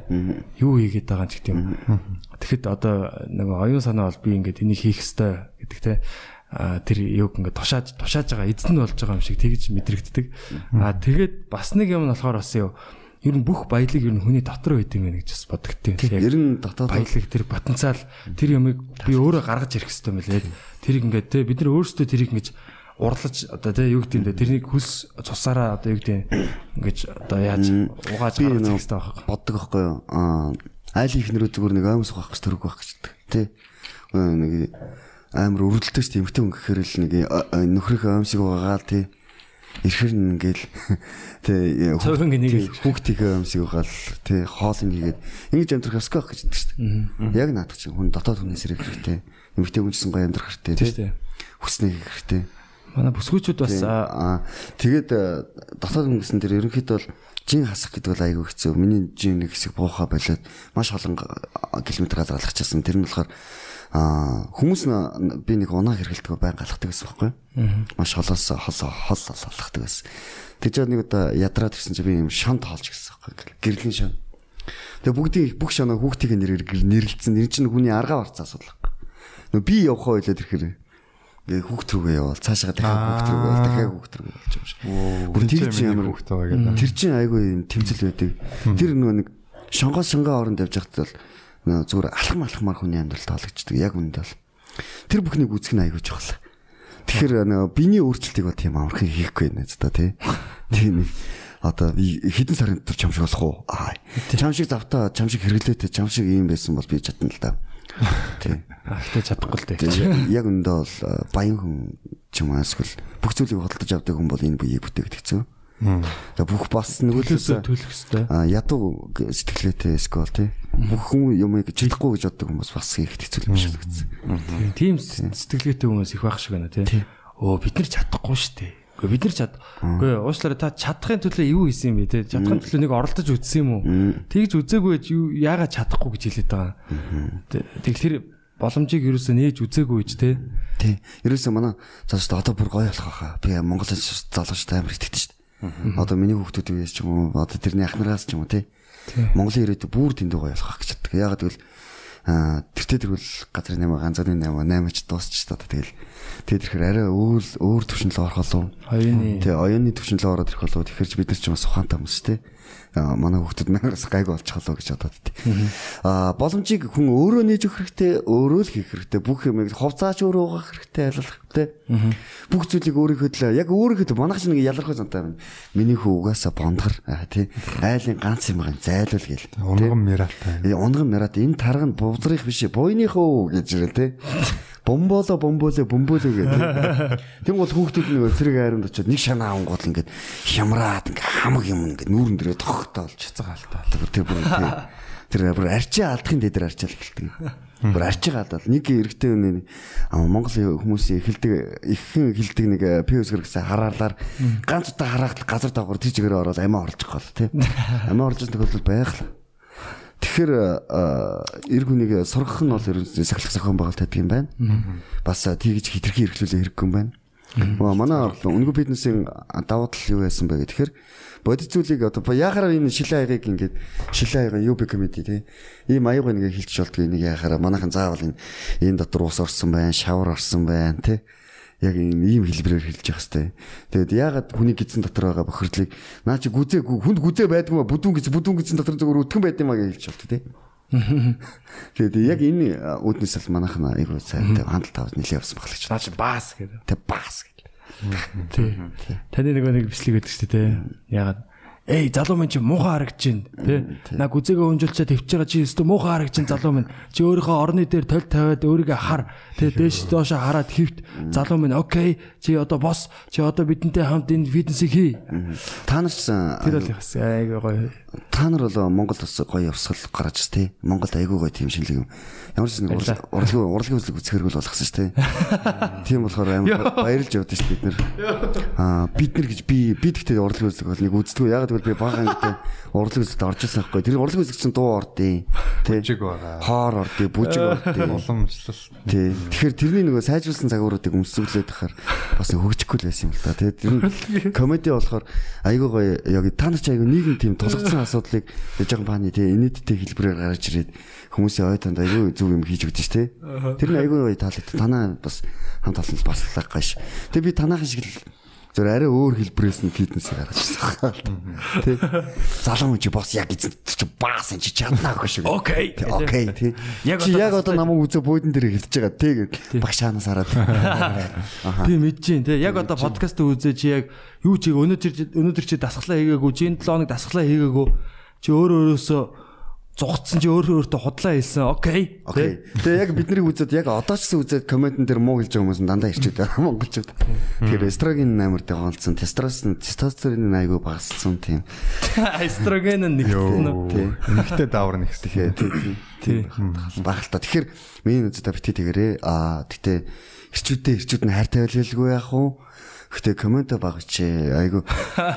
Юу хийгээд байгаа юм ч гэдэг юм. Тэгэхэд одоо нөгөө оюун санаа бол би ингээд энийг хийх ёстой гэдэг тий тэр юг ингээд тушааж тушааж байгаа эзэн нь болж байгаа юм шиг тэгж мэдрэгддэг. Аа тэгээд бас нэг юм нь болохоор бас юу ер нь бүх баялаг ер нь хүний дотор байт юм гэж бас бодогдтiin. Ер нь дотоод баялаг тэр потенциал тэр юмыг би өөрөө гаргаж ирэх хэрэгтэй юм лээ. Тэрийг ингээд те бид нар өөрсдөө тэрийг ингэж урлаж одоо те юу гэдэг бэ тэрнийг хөлс цусаараа одоо юу гэдэг ингэж одоо яаж угааж гаргаж ирэх хэрэгтэй байх. Боддог байхгүй юу? Аа айл ихнэрүү зүгээр нэг аймс ухах гэж төрөг байх гэж те. Нэг амар тийм эмхтэн гэхээр л нэг нөхрийнхөө өмсөг угаагаал тий Ирэхэр ингээл тий хүүхдийнхээ өмсөг угаал тий хоол ингээгээд ингэж амьдрах ёсгүй гэж хэлдэг шүү дээ. Яг наадах чинь хүн дотоод хүнээс ирэх хэрэгтэй. Эмхтэн хүнсэн гоё амьдрах хэрэгтэй тий. Хүснэг хэрэгтэй. Манай бүсгүүчүүд бас тэгээд дотоод хүнсэн дээр ерөнхийдөө бол жин хасах гэдэг бол айгүй хэцүү. Миний жин нэг хэсэг буухаа болоод маш олон километр алгалчихсан. Тэр нь болохоор Аа хүмүүс би нэг унаа хэргэлдэг байн галахдаг гэсэн байхгүй юу? Маш холоос хол хол алхахдаг байсан. Тэгж нэг удаа ядраад ирсэн чи би юм шант хоолж гэсэн байхгүй юу? Гэрлийн шан. Тэгээ бүгдийн бүх шанаа хүүхдийн нэрээр нэрлэлцэн. Нэр чинь хүний аргаа барцаа асуудал. Нөө би явахаа ойлоод ирэхээр ингээ хүүхд рүүгээ явал цаашаа дахиад хүүхд рүүгээ дахиад хүүхд рүүгээ явж байгаа юм шиг. Бүр тэр чинь ямар хүүхд байгаа гэдэг. Тэр чинь айгүй юм тэмцэл байдаг. Тэр нөгөө нэг шонгоос шангаа оронд явж байхад бол зүгээр алхам алхмаар хүний амьдрал тоологчдөг. Яг үүнд бол тэр бүхнийг үүсгэх нь аягүй чухал. Тэгэхээр нөгөө биений өөрчлөлтийг бол тийм амархан хийхгүй нэ за тий. Тийм одоо хэдэн сарын дотор чамшиг болох уу? Аа. Чамшиг завтаа чамшиг хэрэглээтэй чамшиг ийм байсан бол би чадна л да. Тий. Ахтай чадахгүй л дээ. Яг өндөө бол баян хүн ч юм уу эсвэл бүх зүйлийг хөдөлж авдаг хүн бол энэ бүеийг бүтээгдэх хэцүү. Тэгээ бүх бас нөгөөдөөсөө төлөх хэвээр. а ядуу сэтгэлгээтэй скол тий. Бүх хүн юмыг чадахгүй гэж боддог хүмүүс бас их хэцүү юм шиг л Тийм сэтгэлгээтэй хүмүүс их байх шиг байна тий. Өө бид нар чадахгүй шүү дээ. Гэхдээ бид нар чад. Үгүй уучлаарай та чадахын төлөө юу хийсэн юм бэ те? Чадахын төлөө нэг оролдож үзсэн юм уу? Тэгж үзээгүй юу яагаад чадахгүй гэж хэлээд байгаа. Тэг тэр боломжийг юусоо нээж үзээгүй гэж те. Тий. Ерөөсөө манай цааш одоо бүр гоё болох байхаа. Би Монголын залуучтай амар итгэдэг шүү дээ. Одоо миний хүүхдүүд үеэс ч юм уу, одоо тэрний ахнараас ч юм уу тий. Монголын ирээдүй бүр дэндүү гоё болох гэж боддог. Яагаад гэвэл аа тэртээ тэрвэл газрын 8 ганцны 8 8 ч дуусч та тэгэл тэгээд тэрхээр арай өөр өөр төвшин рүү орох болов. Хоёрны Тэгээ оюуны төвшин рүү ороод ирэх болов. Тэгэхээр ч бид нар ч бас ухаантай хүмүүс. Аа манай хүүхдүүд наагаас гайг болчих болоо гэж бодоод тий. Аа боломжийг хүн өөрөө нээж өгөх хэрэгтэй, өөрөө л хийх хэрэгтэй. Бүх юмыг ховцаач өөрөө угаах хэрэгтэй, айлуулах хэрэгтэй. Бүх зүйлийг өөрийнхөө төлөө яг өөрийнхөө манайх чинь нэг ялархай зантай байна. Миний хүү угаасаа бондгор тий. Айлын ганц юм байгаа зайлуул гээл. Унган миратай. Э, Унган мират энэ тарга нь бувзрих биш бойныхоо гэж ирэл те. Бомболо бомболо бомболо гэдэг. Тэнгуул хүүхдүүд нэг цэрэг айранд очиод нэг шанаа ангуул ингээд хямраад ингээд хамаг юм ингээд нүүрэн дээрээ тогтоол цацгаалтаа. тэр тэр бүр тэр бүр арчи алдахын дээр арчаал эхэлдэг. Бүр арчи гадаад нэг эрэгтэй үнэ аа Монгол хүмүүсийн эхэлдэг ихэнх эхэлдэг нэг пиус хэрэгсээ хараалаар ганц удаа хараад газар дагавар тэр чигээр ороод амиа орж гол тий. Амиа орж байгаа тохиолдол байглаа. Тэгэхээр эр хүнийг сургах нь бол ерөнхийдөө сахилах зохион байгуулалт гэдэг юм байна. Бас тэгж хитрхи эрхлүүлээ хэрэггүй юм байна. Оо манай өнгө бизнесийн давуу тал юу байсан бэ гэхээр бодит зүйлийг одоо яхаараа энэ шилэн аягийг ингээд шилэн аяга юу бэ комеди тий. Ийм аяг нэг хэлчих болдгоо энийг яхаараа манайхан заавал энэ энэ дотор ус орсон байна, шавар орсон байна тий яг ийм хэлбэрээр хэлж явах хэвээр. Тэгээд яагаад хүний гидсэн дотор байгаа бохирдлыг наа чи гүзээгүй хүнд гүзээ байдгүй бүдүүн гэж бүдүүн гидсэн дотор зөвхөн өтгөн байдсан маа гэж хэлж болт тий. Тэгээд яг энэ үүднээс л манайхан айгуу сайн хандлт тавж нилээ явсан баг л гэж. Наа чи баас гэдэг. Тэг бас гэж. Тий. Таны нөгөө нэг бичлэг байдаг шүү дээ те. Ягаад Эй залуу минь чи муухай харагдаж байна тий. Наа гүзээгээ өнжүүлчээ твч байгаа чи өстө муухай харагдаж байна залуу минь. Чи өөрийнхөө орны дээр толь тавиад өөрийгөө хар. Тий дээш доошо хараад хөвт залуу минь окей. Чи одоо бос. Чи одоо бидэнтэй хамт энэ фитнесийг хий. Та нар ч Тэр бол бас айгаа гоё. та нар бол Монгол бас гоё явсгал гаргаж тий. Монголд айгүй гоё тийм шинэлэг юм. Ямар ч нэг урлагийн урлагийн үзлэг үзэхэрэг бол болгосон шүү дээ. Тийм болохоор амар баярлж явдсан шүү бид нар. Аа бид нар гэж би би тэгтээ урлагийн үзлэг бол нэг үздэг. Яг тэгвэл би бага ангитай урлаг үзэд орж ирсэн байхгүй. Тэр урлаг үзэх чинь дуу ордын. Бүжиг байгаа. Хоор ордын, бүжиг ордын. Уламжлал. Тий. Тэгэхээр тэрний нөгөө сайжруулсан загваруудыг өмсөглөөд тахаар бас хөгжихгүй л байсан юм л та. Тэгээд тэр нь комеди болохоор айгүй гоё яг та нар ч айгүй нийгэм тийм тулгцсан асуудлыг жоохон бааны тий инээдтэй хэлбэрээр гаргаж ирээд хүмүүсийн ой танд айгүй зөв юм хийж өгдөө ш тий. Тэр нь айгүй гоё таалагдсан. Танаа бас хамт олон бас талах гаш. Тэгээд би танаахын шиг л зөв арай өөр хэлбэрээс нь фитнесийг гаргаж ирсэн. Тий. Залуу чи бос яг эзэн чи баас энэ чи чаднаа гэх шиг. Окей. Тий, Окей тий. Яг Чи одоо намайг үзээ буудан дээр хэлж байгаа тий гэд багшаанаас хараад. Би мэдэж дээ. Яг одоо подкаст үзээ чи яг юу чиг өнөөдөр өнөөдөр чи дасглаа хийгээгүй, чи энэ 7 хоног дасглаа хийгээгүй. Чи өөр өөрөөсөө зугцсан чи өөр өөртөө худлаа хэлсэн. Окей. Окей. Тэгээ яг биднийг үзээд яг одоо ч гэсэн үзээд комментэн дээр муу хэлж байгаа хүмүүс нь дандаа ирчүүд байгаа монголчууд. Тэгэхээр эстроген амар дэвгалцсан, тестостерон тестостеронын айгүй багассан тийм. Эстроген нь нэгсэн үү? Эмхтэй даавар нэгс. Тэгээ тий. Тий. Багталтаа. Тэгэхээр миний үзэд битээ тэгэрээ аа гэтээ ирчүүдтэй ирчүүд нь хайртай байлгүй яах вэ? Гэтэ коммент багч айгу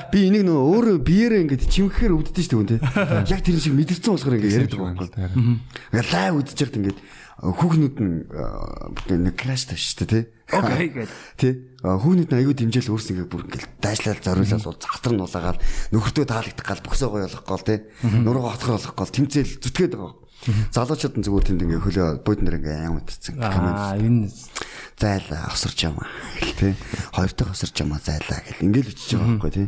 би энийг нөө өөрөө биеэрээ ингээд чимхэхээр өвддөг шүү дээ. Яг тэр шиг мэдэрсэн болохоор ингээд яриад байгаа юм. Ингээд лайв үдчих чад ингээд хүүхнүүд нэг краш тавь шүү дээ тий. Окей гэд. Тий. Хүүхнүүд нь аюу дэмжээл өөрс ингээ бүр ингээл дайшлал зориулаад бол затар нь улаагаад нөхөртөө таалагдах гал бөксөө гоё болох гол тий. Нуруу хотхор болох гол тэмцээл зүтгээд байгаа. Залуучууд нь зүгээр тэнд ингээ хөлөө буудан дээр ингээ аян утцсан. Аа энэ Зайлаа осорч ямаа тий. Хоёр дахь осорч ямаа зайлаа гэл ингээл өчөж байгаа байхгүй тий.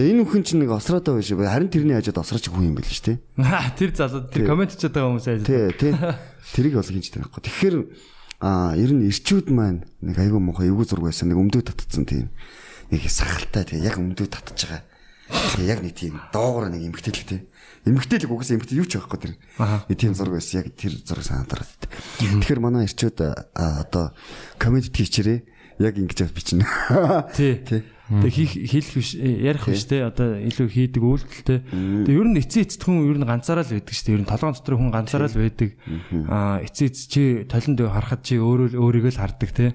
Тэгээ энэ хүн чинь нэг осроодоо биш харин тэрний хажууд осрооч хүн юм байл ш тий. тэр залуу тэр комент байгаа хүмүүс ажил. Тий, тий. Тэрийг бол хийж таахгүй. Тэгэхээр аа ер нь ирчүүд маань нэг айгүй муухай эвгүй зург байсан. Нэг өмдөө татцсан тийм. Нэг сахалтай тэгээ яг өмдөө татж байгаа. Яг нэг тийм доогоор нэг эмгтээлэг тий. Эмгтээлэг угсаа эмгтэл юу ч байхгүй тэр. Тийм зург байсан. Яг тэр зураг санаад ороод. Тэгэхээр манай ирчүүд одоо комедид хийчээрээ яг ингэж бичнэ. Тий. Тэгээ хийх хийх биш ярих биш те одоо илүү хийдэг үйлдэлтэй. Тэгээ ер нь эцсийн эцэд хүн ер нь ганцаараа л байдаг шүү дээ. Ер нь толгойн дотор хүн ганцаараа л байдаг. Аа эцсийн эцэд чи толинд харахад чи өөрөө өөрийгөө л хардаг те.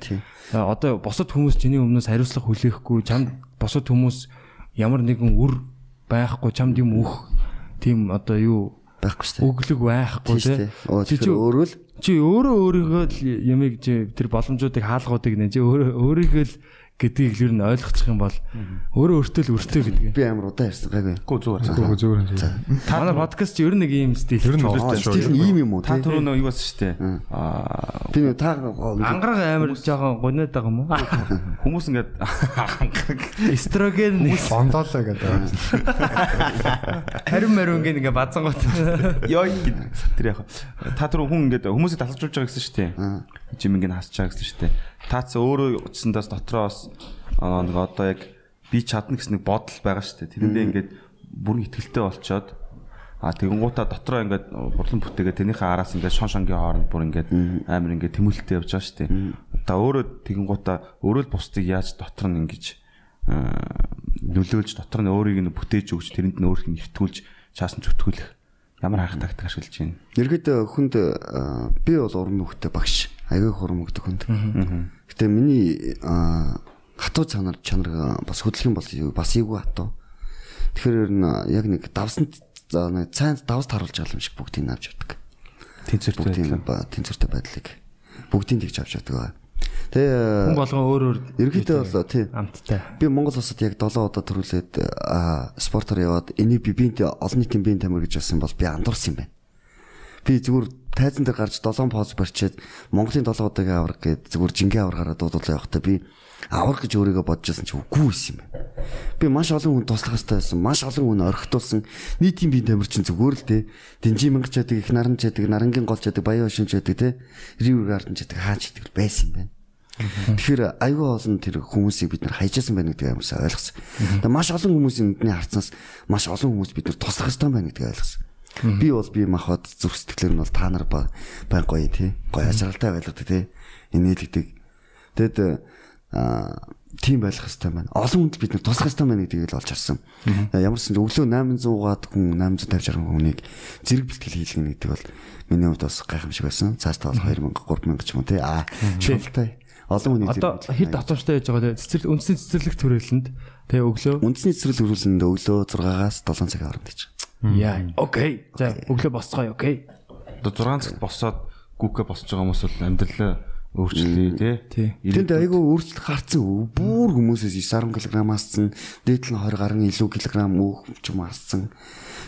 Одоо босод хүмүүс чиний өмнөөс хариуцлага хүлээхгүй чамд босод хүмүүс ямар нэгэн үр байхгүй чамд юм өөх тийм одоо юу байхгүй шүү дээ. өглөг байхгүй. Чи чи өөрөө л чи өөрөө өөрийгөө л ямиг чи тэр боломжуудыг хаалгуудыг нэ чи өөрөө өөрийгөө л гэдгийг л ер нь ойлгочих юм бол өөрөө өөртөө л өртөө гэдэг. би амар удаа ярьсан гайгүй. Гүү зүгээр. Зүгээр зүгээр манай подкаст чи ер нь нэг ийм стил. Ер нь Аа, стил нь ийм юм уу Та түрүү нэг юу шүү дээ. Аа Би та Ангараг амар жоохон гоноод байгаа юм уу? хүмүүс ингээд Эстроген нэг Бондоолоо гэдэг. харин мариун гин ингээ базангууд. ёо гэдэг тэр яг та түрүү хүн ингээд хүмүүсийг тасалжуулж байгаа гэсэн шүү дээ. Жим ингээд хасч байгаа гэсэн шүү дээ. Таац өөрөө утсандаас дотроос аа, нэг одоо яг би чадна гэсэн нэг бодол байгаа шүү дээ. Тэрэндээ ингээд бүрэн ихтгэлтэй болчоод А тэгэнгуутаа дотроо ингээд бурлан бүтээгээ тэрнийхээ араас ингээд шон шонгийн хооронд бүр ингээд амар ингээд тэмүүлэлтэй явж байгаа шүү дээ. Та өөрөө тэгэнгуутаа өөрөө л бусдыг яаж дотор нь ингэж нөлөөлж дотор нь өөрийг нь бүтээж өгч тэрэнд нь өөрийг нь нэвтгүүлж чаасан зүтгүүлэх ямар харах тактик ашиглаж байна. Ерөөдөө хүнд би бол уран мөхтэй багш. Аягүй мөхтэй хүнд. Гэтэ миний хатуу чанар чанар бас хөдөлгөөн бол юу- бас ийгүй хатуу. Тэгэхээр ер нь яг нэг нэг цайнд давс таруулж байгаа юм шиг бүгдийг авч явдаг. Тэнцвэртэй тэнцвэртэй байдлыг бүгдийг тэгж авч явдаг. Тэгээ Хүн болгон өөр өөр ерөөдөө бол тий амттай. Би Монгол улсад яг 7 удаа төрүүлээд спортоор яваад энийг би биентэй олон нийтийн биеийн тамир гэж болсон бол би андуурсан юм байна. Би зүгээр тайзан дээр гарч 7 поз барьчаад Монголын 7 удаагийн авраг гээд зүгээр жингээ аврагаараа дуудуулаа явахдаа би авраг гэж өөрийгөө бодож байсан чи үгүй байсан юм байна. Би маш олон хүн туслах хэрэгтэй байсан. Маш олон хүн орхитуулсан. Нийтийн биеийн тамир чинь зүгээр л те. Динжи мянгач чаддаг, их наран чаддаг, нарангийн гол чаддаг, баян шин чаддаг те. Ривер гарден чаддаг, хаач чаддаг байсан юм байна. Тэгэхээр айгүй олон тэр хүмүүсийг бид нар хайжсан байна гэдгийг амарсаа ойлгосон. Тэгээ маш олон хүмүүсийн нүдний харцсанаас маш олон хүмүүс бид нар туслах хэрэгтэй байна гэдгийг ойлгосон. Би бол би махад зүрх сэтгэлээр нь бол та нар ба байн гоё тий. Гоё ажралтай байлгадаг тий. Инээлгдэг. Тэгэд аа тийм байх хэрэгтэй байна. Олон хүнд бид нар туслах хэрэгтэй байна гэдгийг л олж харсан. Ямар ч өглөө 800-аад хүн 850 60 хүнийг зэрэг бэлтгэл хийлгэнэ гэдэг бол миний хувьд бас гайхамшиг байсан. Цаашдаа бол 2000 3000 ч юм уу тий. Аа шултай. Олон хүний Одоо хэд давтамжтай яж байгаа цэцэрлэг үндсний цэцэрлэг төрөлөнд тэгээ өглөө. Үндэсний цэцэрлэг хөрвүүлэнд өглөө 6-аас 7 цагийн хооронд гэж. Яа. Окей. За өглөө босцгоё. Окей. Одоо 6 цагт босоод гүкэ босч байгаа хүмүүс бол амьдралаа өөрчлөе тий. Тэнд айгүй өөрчлөлт гарцсан. Бүр хүмүүсээс 9 10 кг асцсан, дээдл нь 20 гаруй илүү кг өөх ч юм асцсан.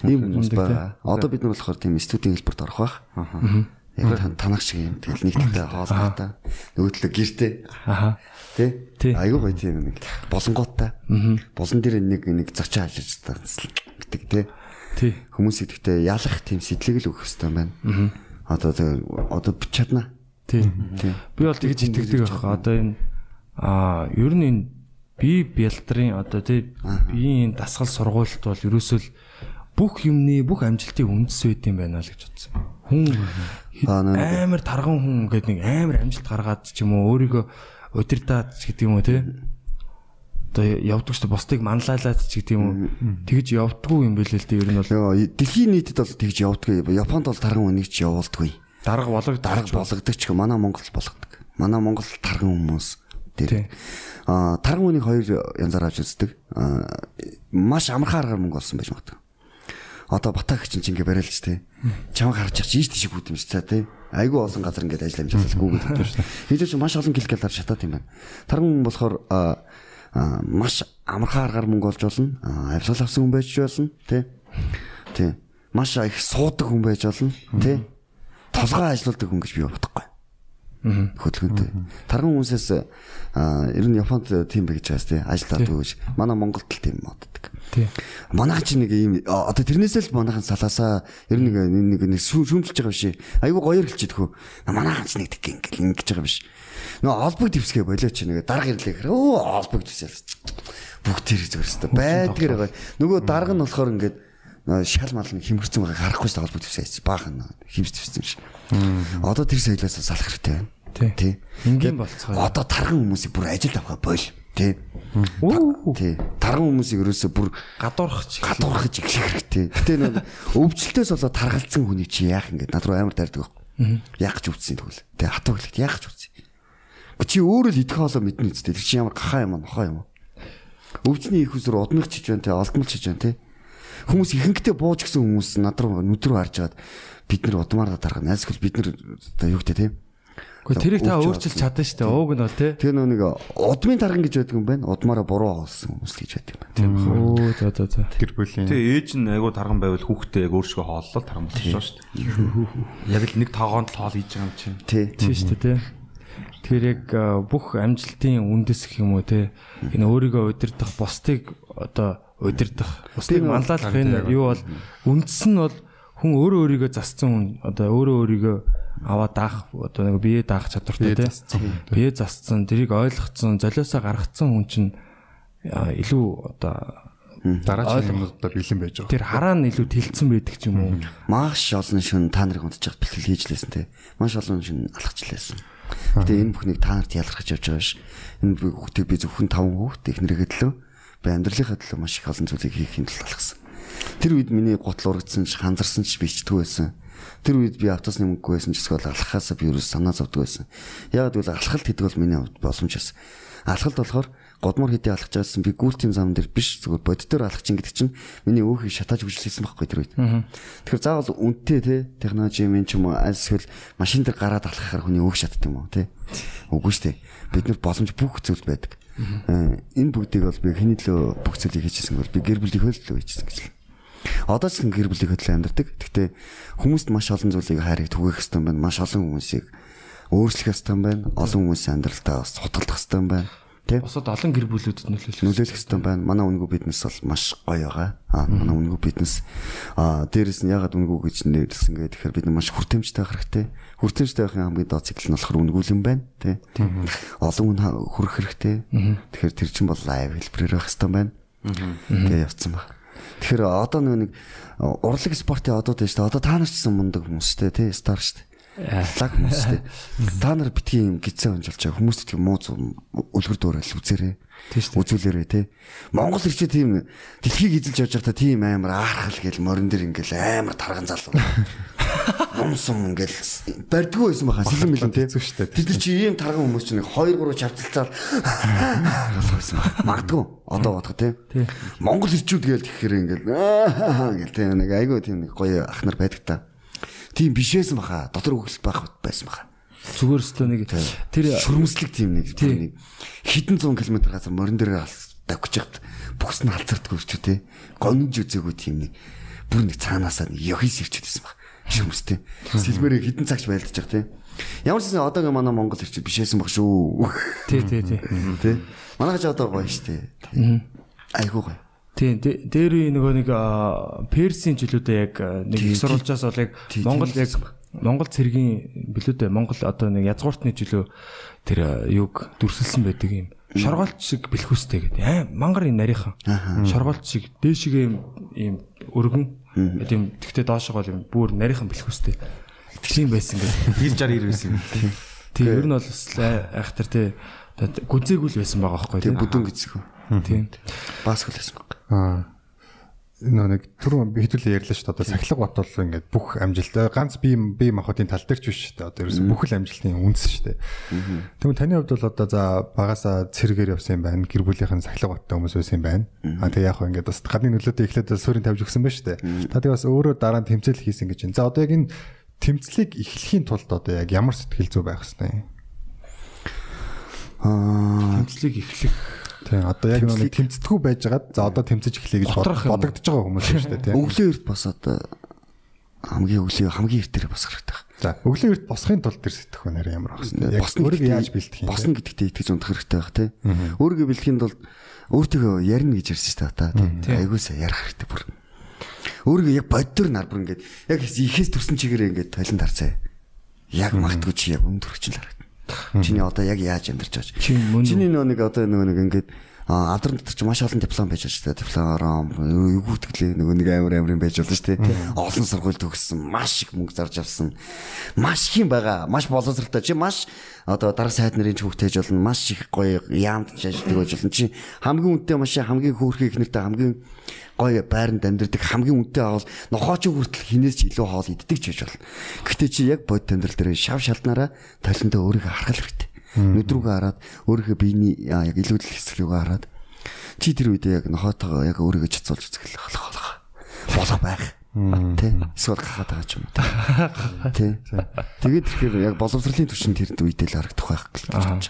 Ийм хүмүүс байгаа. Одоо бид нар болохоор тийм студийн хэлбэрт орох байх. Аа. Яг танах шиг юм. Тэгэл нэгтэй хоолойтой. Нөгөө талаа гэртэй. Аха. Тэ? Тий. Айгүй гоё тийм нэг болонгоотой. Болон дээр нэг нэг зочион ажиллаж таарсан гэдэг тий. Хүмүүсийг гэхдээ ялах тийм сэтлэг л өгөх хэрэгтэй байна. Одоо одоо бич чадна. Тий. Би бол тэгж итгэдэг байх. Одоо энэ аа ер нь энэ би бялдрын одоо тий биеийн дасгал сургуульд бол ерөөсөө бүх юмны бүх амжилтын үндэс байд юм байна л гэж бодсон. Хүн амар тарган хүн гэдэг нэг амар амжилт гаргаад ч юм уу өөрийгөө удирдаад гэдэг юм уу тий одоо явдаг ч бусдыг манлайлаад ч гэдэг юм уу тэгж явдггүй юм бэлээ л дээ ер нь бол дэлхийн нийтэд бол тэгж явдаггүй. Японд бол тарган үнийг ч явуулдаггүй. дарга болог Дарга болгодог ч манай Монгол болгодог. Манай Монгол тарган хүмүүс дээр. Аа, тарган үнийг хоёр янзаар авч үздэг. Аа, маш амархан аргаар мөнгө олсон байж магадгүй. Одоо батаг чинь ингээ бариалж тээ. Чамайг харж чих ийш тийш шиг цаа тээ. Айгүй олон газар ингээд ажиллаж амжуулах Google гэдэг шүү дээ. Хэдэж маш олон килограмм шатаад юм байна. Тарган болохоор маш амархан аргаар мөнгө олж болно. Аа, авсгал авсан хүн байж болно тий. Тий. Маш их суудаг хүн байж болно тий. Толгой ажилуулдаг хүн гэж би бодохгүй. Хөдөлгөөнтэй. Тарган хүмүүсээс аа, ер нь Японд тийм бэ гэж байгаас тий. Ажилтаад өгөөж. Манай Монголд л тийм моддаг. тий Манай ч нэг а, одоо тэрнээсээ л манайхан салаасаа ер нь нэг нэг нэг шүүм- шүүмжилж байгаа биш. Айгу гоёр хэлчихэд хөө. Манай ч нэг тэг ингээл ингэж байгаа биш. Нөө олбог дэвсгээ болоо чи нэг дарга ирлээ гэхээр өө олбог дэвсэл. Бүгд тэр зүгээрстэй байдгаар байгаа. Нөгөө дарга нь болохоор ингээд шал мал нэг химгэрсэн байгааг харахгүй шүү олбог дэвсээ. Баахан химж дэвсэн шиг. Одоо тэр соёлоос салах хэрэгтэй байна. Тий. Тий. Энгийн Тэгээд болцгоо. Одоо тарган хүмүүсийг бүр ажилд авах бойл. тий. Тий. Тарган хүмүүсийг ерөөсөө бүр гадуурхаж гадуурхаж эхлэх хэрэгтэй. Гэтэ нэг өвчлөлтөөс болоод таргалцсан хүний чи яах ингэ над руу амар дайрдаг байхгүй. Яах ч үтсэн тэгвэл. Тэ хатуу хэлэхэд яах ч үтсэн. Чи өөрөө л идэх хоолоо мэднэ үстэй. Тэр чи ямар гахаа юм нохоо юм? Өвчний их усруу удмыг чиж байна те, олдмол чиж байна те. Хүмүүс ихэнхдээ бууж гисэн хүмүүс над руу нүд рүү харж агаад бид нар удмаараа дарга найсгал бид нар оо юу гэдэг те. Гэхдээ тэрийг та өөрчилж чадна шүү дээ. Ууг нь бол тий. Тэр нөө нэг удмын тарган гэж байдаг юм байна. Удмаараа буруу хоолсон хүмүүс л гэж байдаг юм байна. Тийм ба. Оо за за за. Гэр бүлийн Тэгээ ээж нь айгуу тарган байвал хүүхдээ яг өөрсгөө хооллол тарган болчихсон шүү дээ. Яг л нэг тоогоонд л хоол хийж байгаа юм чинь. Тий. Тийм шүү дээ тий. Тэгэхээр яг бүх амжилтын үндэс гэх юм уу те? Энэ өөрийгөө удирдах бусдыг одоо удирдах бусдыг манлайлах энэ юу бол үндэс нь бол хүн өөрөө өөрийгөө зассан хүн одоо өөрөө өөрийгөө аваа даах одоо нэг бие даах чадвартай те? бие зассан тэрийг ойлгоцсон золиосоо гаргацсан хүн чинь илүү одоо дараагийн юмудаа бэлэн байж байгаа. тэр хараа нь илүү тэлцсэн байдаг ч юм уу? Маш олон шин та нарыг унтж чад бэлтгэл хийж лээсэн те. Маш олон шин алхаж лээсэн. Гэтэ энэ бүхнийг та нарт ялгарч явж байгаа ш. Энэ би хүүхдээ би зөвхөн 5 хүүхд технэрийн төлөө би амьдралынхаа төлөө маш их олон зүйлийг хийхин тулд алхсан. Тэр үед миний гутал урагдсан ч ханзарсан ч бичдгүй байсан. Тэр үед би автосны мөнгөгүй байсан ч эсвэл алхахаасаа би ерөөс санаа зовдөг байсан. Яг гэвэл алхалт гэдэг бол миний хувьд боломж байсан. Алхалт болохоор годмор хэдий алхаж байсан би гүйлтийн зам дээр биш зүгээр боддоор алхаж ин гэдэг чинь миний өөхийг шатааж үжилсэн байхгүй тэр үед. Тэгэхээр заавал үнэтэй те технологи юм ч юм уу аль эсвэл машин дээр гараад алхахаар хүний өөх шатдаг юм уу те. Үгүй шүү дээ. Бид нар боломж бүх зүйл байдаг. Э, Энэ бүгдийг бол би хэний төлөө бүх зүйлийг хийчихсэн бол би гэр бүлийнхөө төлөө хийчихсэн гэж л. Одоо ч гэр бүлийнхөө төлөө амьдардаг. Гэхдээ хүмүүст маш олон зүйлийг хайрыг түгээх юм байна. Маш олон хүмүүсийг өөрчлөх юм байна. Олон хүмүүсийн амьдралдаа бас хутгалдах юм байна. Тэ? бусад олон гэр бүлүүдэд нөлөөлөх нөлөөлөх хэрэгтэй байна. Манай үнгүү биднес бол маш гоё байгаа. Аа манай үнгүү биднес аа дээрэс нь ягаад үнгүү гэж нэрлсэн гэдэг тэгэхээр бид маш хүртээмжтэй байх хэрэгтэй. Хүртээмжтэй байхын хамгийн доод цикл нь болохоор үнгүүлэн байна, тий. Олон хүн хүрэх хэрэгтэй. Тэгэхээр тэр чинь бол лайв хэлбэрээр байх хэрэгтэй байна. Тэгээ явцсан баг. Тэгэхээр одоо нэг урлаг спортын одод байна шүү дээ. Одоо та нар ч гэсэн мундаг хүмүүс шүү дээ, тий, стар дээ. Лаг хүмүүс шүү дээ. Та нар битгий юм гизээ онжолж байгаа хүмүүст тийм муу үлгэр дуурал үзээрэй. Үзүүлээрэй тий. Монгол ирчээ тийм дэлхийг эзэлж явж байхдаа тийм амар аархал гэл морин дээр ингээл амар тарган залуу. Номсон ингээл барьдгүй байсан баха сэлэн мэлэн тий. Тэд нар чи ийм тарган хүмүүс чинь 2 3 чавцалцаал болсон баха. Магадгүй одоо бодох тий. Монгол ирчүүд гээл тэгэхээр ингээл гэл тий нэг айгүй тийм нэг гоё ах нар байдаг та. Тийм бишээсэн баха. Дотор үгс байх байсан баха. зүгээр өстөө нэг тэр шүрмслэг тийм нэг нэг хэдэн зуун километр газар морин дээр давхиж яхад бүхс нь халцардгүй ч тий. Гонж үзээгүй тийм нэг бүр нэг цаанаасаа нэг ёхис ирчээд байсан баг. Шүрмстэй. Сэлбэрээ хэдэн цагч байлдаж байгаа тий. Ямар ч гэсэн одоогийн манай Монгол ирчид бишээсэн баг шүү. тий тий тий Тий. Манайх ч одоо гоё штэ. Айгуу гоё. Тийм дэ- дээр үе нөгөө нэг Персийн жилүүдээ яг нэг их сурвалжаас бол яг тий, Монгол тий, яг Монгол цэргийн билүүдээ Монгол одоо нэг язгууртны жилөө тэр юг дүрсэлсэн байдаг юм. Шоргоолт шиг бэлхүүстэй гэдэг. Аа мангар юм нарийнхан. Шоргоолт шиг дээшгээ юм ийм өргөн. Тийм тэгтээ доошоо бол юм бүр нарийнхан бэлхүүстэй. Тийм байсан гэдэг. 90 60 байсан юм. Тийм ер нь бол бас айхтар тий гүзээгүй л байсан байгаа байхгүй тийм. бүдүүн гэсэн. Тийм. Байсан баг. Аа. Энэ нэг түрүүн би хэдүүлээ ярьлаа шүү дээ. Одоо сахилга бот бол ингээд бүх амжилт ганц бие бие махбодын тал дээр ч биш шүү дээ. Одоо ерөөсөн бүхэл амжилтын үндэс шүү дээ. Тэгвэл таны хувьд бол одоо за багасаа цэргээр явсан юм байна. Гэр бүлийнхэн сахилга боттой хүмүүс байсан юм байна. Аа тэгээ яг хөө ингээд бас гадны нөлөөтэй эхлээд суурин тавьж өгсөн байна шүү дээ. Та тэгээ бас өөрөө дараа нь тэмцэл хийсэн гэж байна. За одоо яг энэ тэмцлийг эхлэхийн тулд одоо яг ямар сэтгэл зүй байх хэвээр Аа Тэмцлийг эхлэх Тийм одоо яг нэг тэмцдэггүй байжгаад за одоо тэмцэж эхлэе гэж бодогдож байгаа хүмүүс шүү дээ тийм. өглөө эрт бас одоо хамгийн өглөө хамгийн эртээр босох хэрэгтэй. За өглөө эрт босхын тулд тэр сэтгэх байна ямар ах вэ? Яг өөрийгөө яаж бэлдэх юм? Босно гэдэгтээ итгэж унтах хэрэгтэй байх тий. Өөрийгөө бэлтгэхийн тулд өөртөө ярина гэж ярьсан шүү дээ та. Айгуусаа ярих хэрэгтэй бүр. Өөрийгөө яг боддоор нар бүр ингээд яг ихээс төрсэн чигээр ингээд талент харцаа. Яг магтгүй чи яг өмнө төрч л харагдана. Чиний одоо яг яаж амьдарч байгаа үү? Чиний нөө нэг одоо нөгөө нэг ингээд А алдрын дотор ч маш олон диплом байж байгаа шүү дээ. Диплом юу гүтгэлээ нөгөө нэг амар амарын байж болно шүү дээ. Олон сургууль төгссөн, маш их мөнгө зарж авсан. Маш их юм байгаа. Маш боловсралтай. Чи маш одоо дарга сайд нарын ч хөвгтэж болно. Маш их гоё яамд ажилладаг байж болно. Чи хамгийн үнэтэй машин, хамгийн хөөрхөн их нэртэй хамгийн гоё байранд амьдардаг хамгийн үнэтэй авал нохооч хүртэл хинээс илүү хоол иддэг ч гэж болно. Гэхдээ чи яг бод амьдрал дээр шав шалнараа талентаа өөрийгөө харах хэрэгтэй Нүдрүүгээ хараад өөрийнхөө биений яг илүүдэл хэсглүүгээ хараад чи тэр үедээ яг нохоотойгоо яг өөрийгөө чацуулж үзэх болох болох. Болох байх. Тэ. Эсвэл гахаад байгаа ч юм. Тэ. Тэгээд тэгэхээр яг боловсролын түвшин тэр үедээ л харагдах байх гэж байна.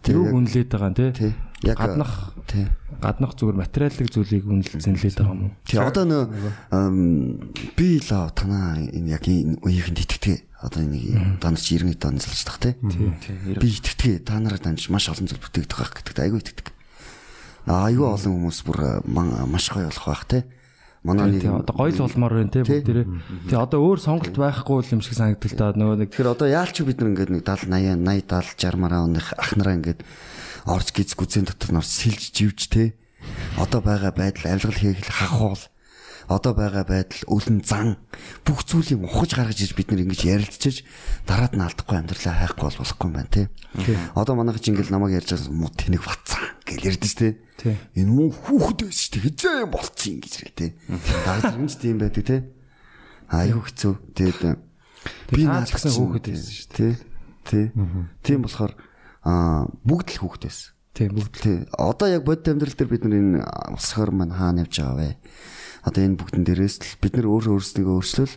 Тэр үнэлээд байгаа нь тий. Яг гаднах тий. Гаднах зүгээр материалын зүйлийг үнэлээд байгаа юм уу? Тий одоо нөө би л танаа энэ яг энэ үеийнхэнд итгэдэг одоо нэг та нар чи 90 оны залж тах тий. Би итгэдэг. Та нараа дамж маш олон зүйл бүтээгдэх байх гэдэг айгүй итгэдэг. Айгүй олон хүмүүс бүр маш гоё болох байх тий. Манай нэг одоо гоё л болмоор байна тий бүгдээрээ. Тий одоо өөр сонголт байхгүй юм шиг санагдал та нөгөө нэг тэгэхээр одоо яалч бид нар ингээд нэг 70 80 80 70 60 мараа оных ах нараа ингээд орж гиз гүзэн дотор нор сэлж живж тий. Одоо байгаа байдал авилгал хийх хахуул одоо байгаа байдал өлөн зан бүх зүйлийг ухаж гаргаж иж бид нар ингэж ярилцчихэж дараад нь алдахгүй амьдралаа хайхгүй бол болохгүй юм байна тий. Одоо манайх чи ингээл намайг ярьж байгаа муу тэнэг бацсан гэж ярьдэж тий. Энэ муу хүүхэд байсан шүү дээ. Хизээ юм болцсон ингэж рэл тий. Дагаж юмч тийм байдаг тий. Аюу хэцүү. Тэгээд би наад гэсэн хүүхэд байсан шүү дээ. Тий. Тийм болохоор аа бүгд л хүүхэд байсан. Тийм бүгд. Тий. Одоо яг бодит амьдрал дээр бид нар энэ усхаар маань хаана явж байгаа вэ? Одоо энэ бүгдэн дээрээс л бид нар өөр өөрсдөө өөрчлөл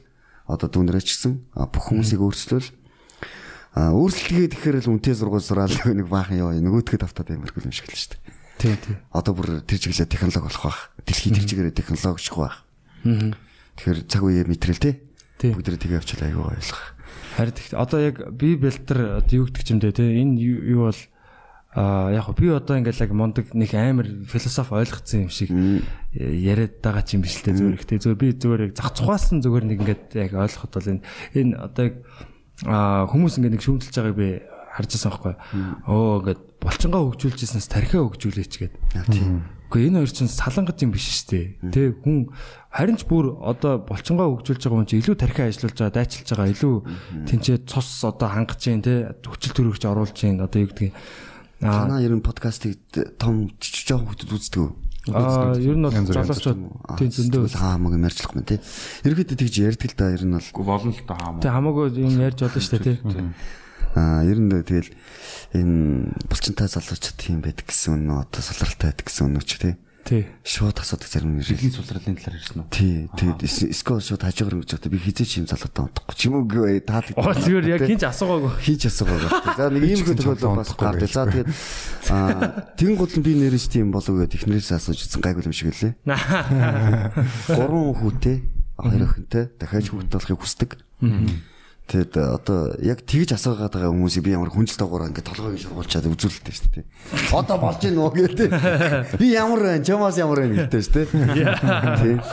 одоо дүүнрээ ч гэсэн бүх хүмүүсийг өөрчлөл а өөрчлөлтгээ тэгэхээр л үнтэй сургууль сураал нэг баахан ёо нөгөөдгөө тавтаад ямархгүй юм шиг л шүү дээ. Тий, тий. Одоо бүр тэр чиглэлээ технологи болох байх. Дэлхийн тэр чиглэлээ технологичгүй байх. Тэгэхээр цаг үеэ мэтрэл тий. Бүгд тэгээ явчихлаа айгүй ойлгох. Харин одоо яг би бэлтэр одоо юу гэдэг юм дээ тий. Энэ юу бол Аа яг би одоо ингээл яг мундаг нэг амар философи ойлгоцсон юм шиг яриад байгаа ч юм биш л те зүгээр ихтэй зүгээр би зүгээр яг зах цухаасан зүгээр нэг ингээд яг ойлгоход бол энэ энэ одоо яг хүмүүс ингээд нэг шүүмтэлж байгааг би харж байсан байхгүй. Оо ингээд болчингоо хөгжүүлжсэнээс тархиа хөгжүүлээч гээд. Тийм. Гэхдээ энэ хоёр чинь салангат юм биш шүү дээ. Тэ хүн харин ч бүр одоо болчингоо хөгжүүлж байгаа хүн чинь илүү тархиа ажиллуулж байгаа, дайчилж байгаа, илүү тэнцээ цус одоо хангаж जैन тэ хүчил төрөгч оруулж जैन одоо юу гэдгийг Танаа ер нь подкастыг том жоохон хүмүүс үздэг үү? Аа ер нь бол залуучууд тийм зөндөө хаамаг юм ярьчлах юм тий. Ерөөдөө тэгж ярьдаг л да ер нь бол. Гү болно л да хаамаг. Тэг хамаагүй юм ярьж болно шүү дээ тий. Аа ер нь тэгэл энэ булчинтай залуучууд тийм байдаг гэсэн үнэ одоо сулралтай байдаг гэсэн үнэ ч тий. Тий. Шууд асуудаг зарим нэр. Дэлхийн сулралын талаар ярьсан уу? Тий. Тэгээд скол шууд хажуугаар ингэж одоо би хизээч юм залуутай унтахгүй. Ч юм уу гээ таадаг. Оо зүгээр яг хинч асуугаагүй. Хинч асуугаагүй. За нэг ийм тохиолдол бас гардаг. За тэгээд аа тэгэн гол нь би нэрэж тийм болов гэдэг ихнэрээс асууж үзсэн гайгүй юм шиг лээ. Гурван хүүтэй, хоёр охинтой дахиад хүүхэд болохыг хүсдэг. Тэгэд одоо яг тэгж асуугаад байгаа хүмүүсийг би ямар хүнжил доогоор ингээд толгойг шургуулчаад үзүүлэлтэй шүү дээ. Одоо болж гин үү гэдэг. Би ямар байна? Чамаас ямар байна гэдэг шүү дээ.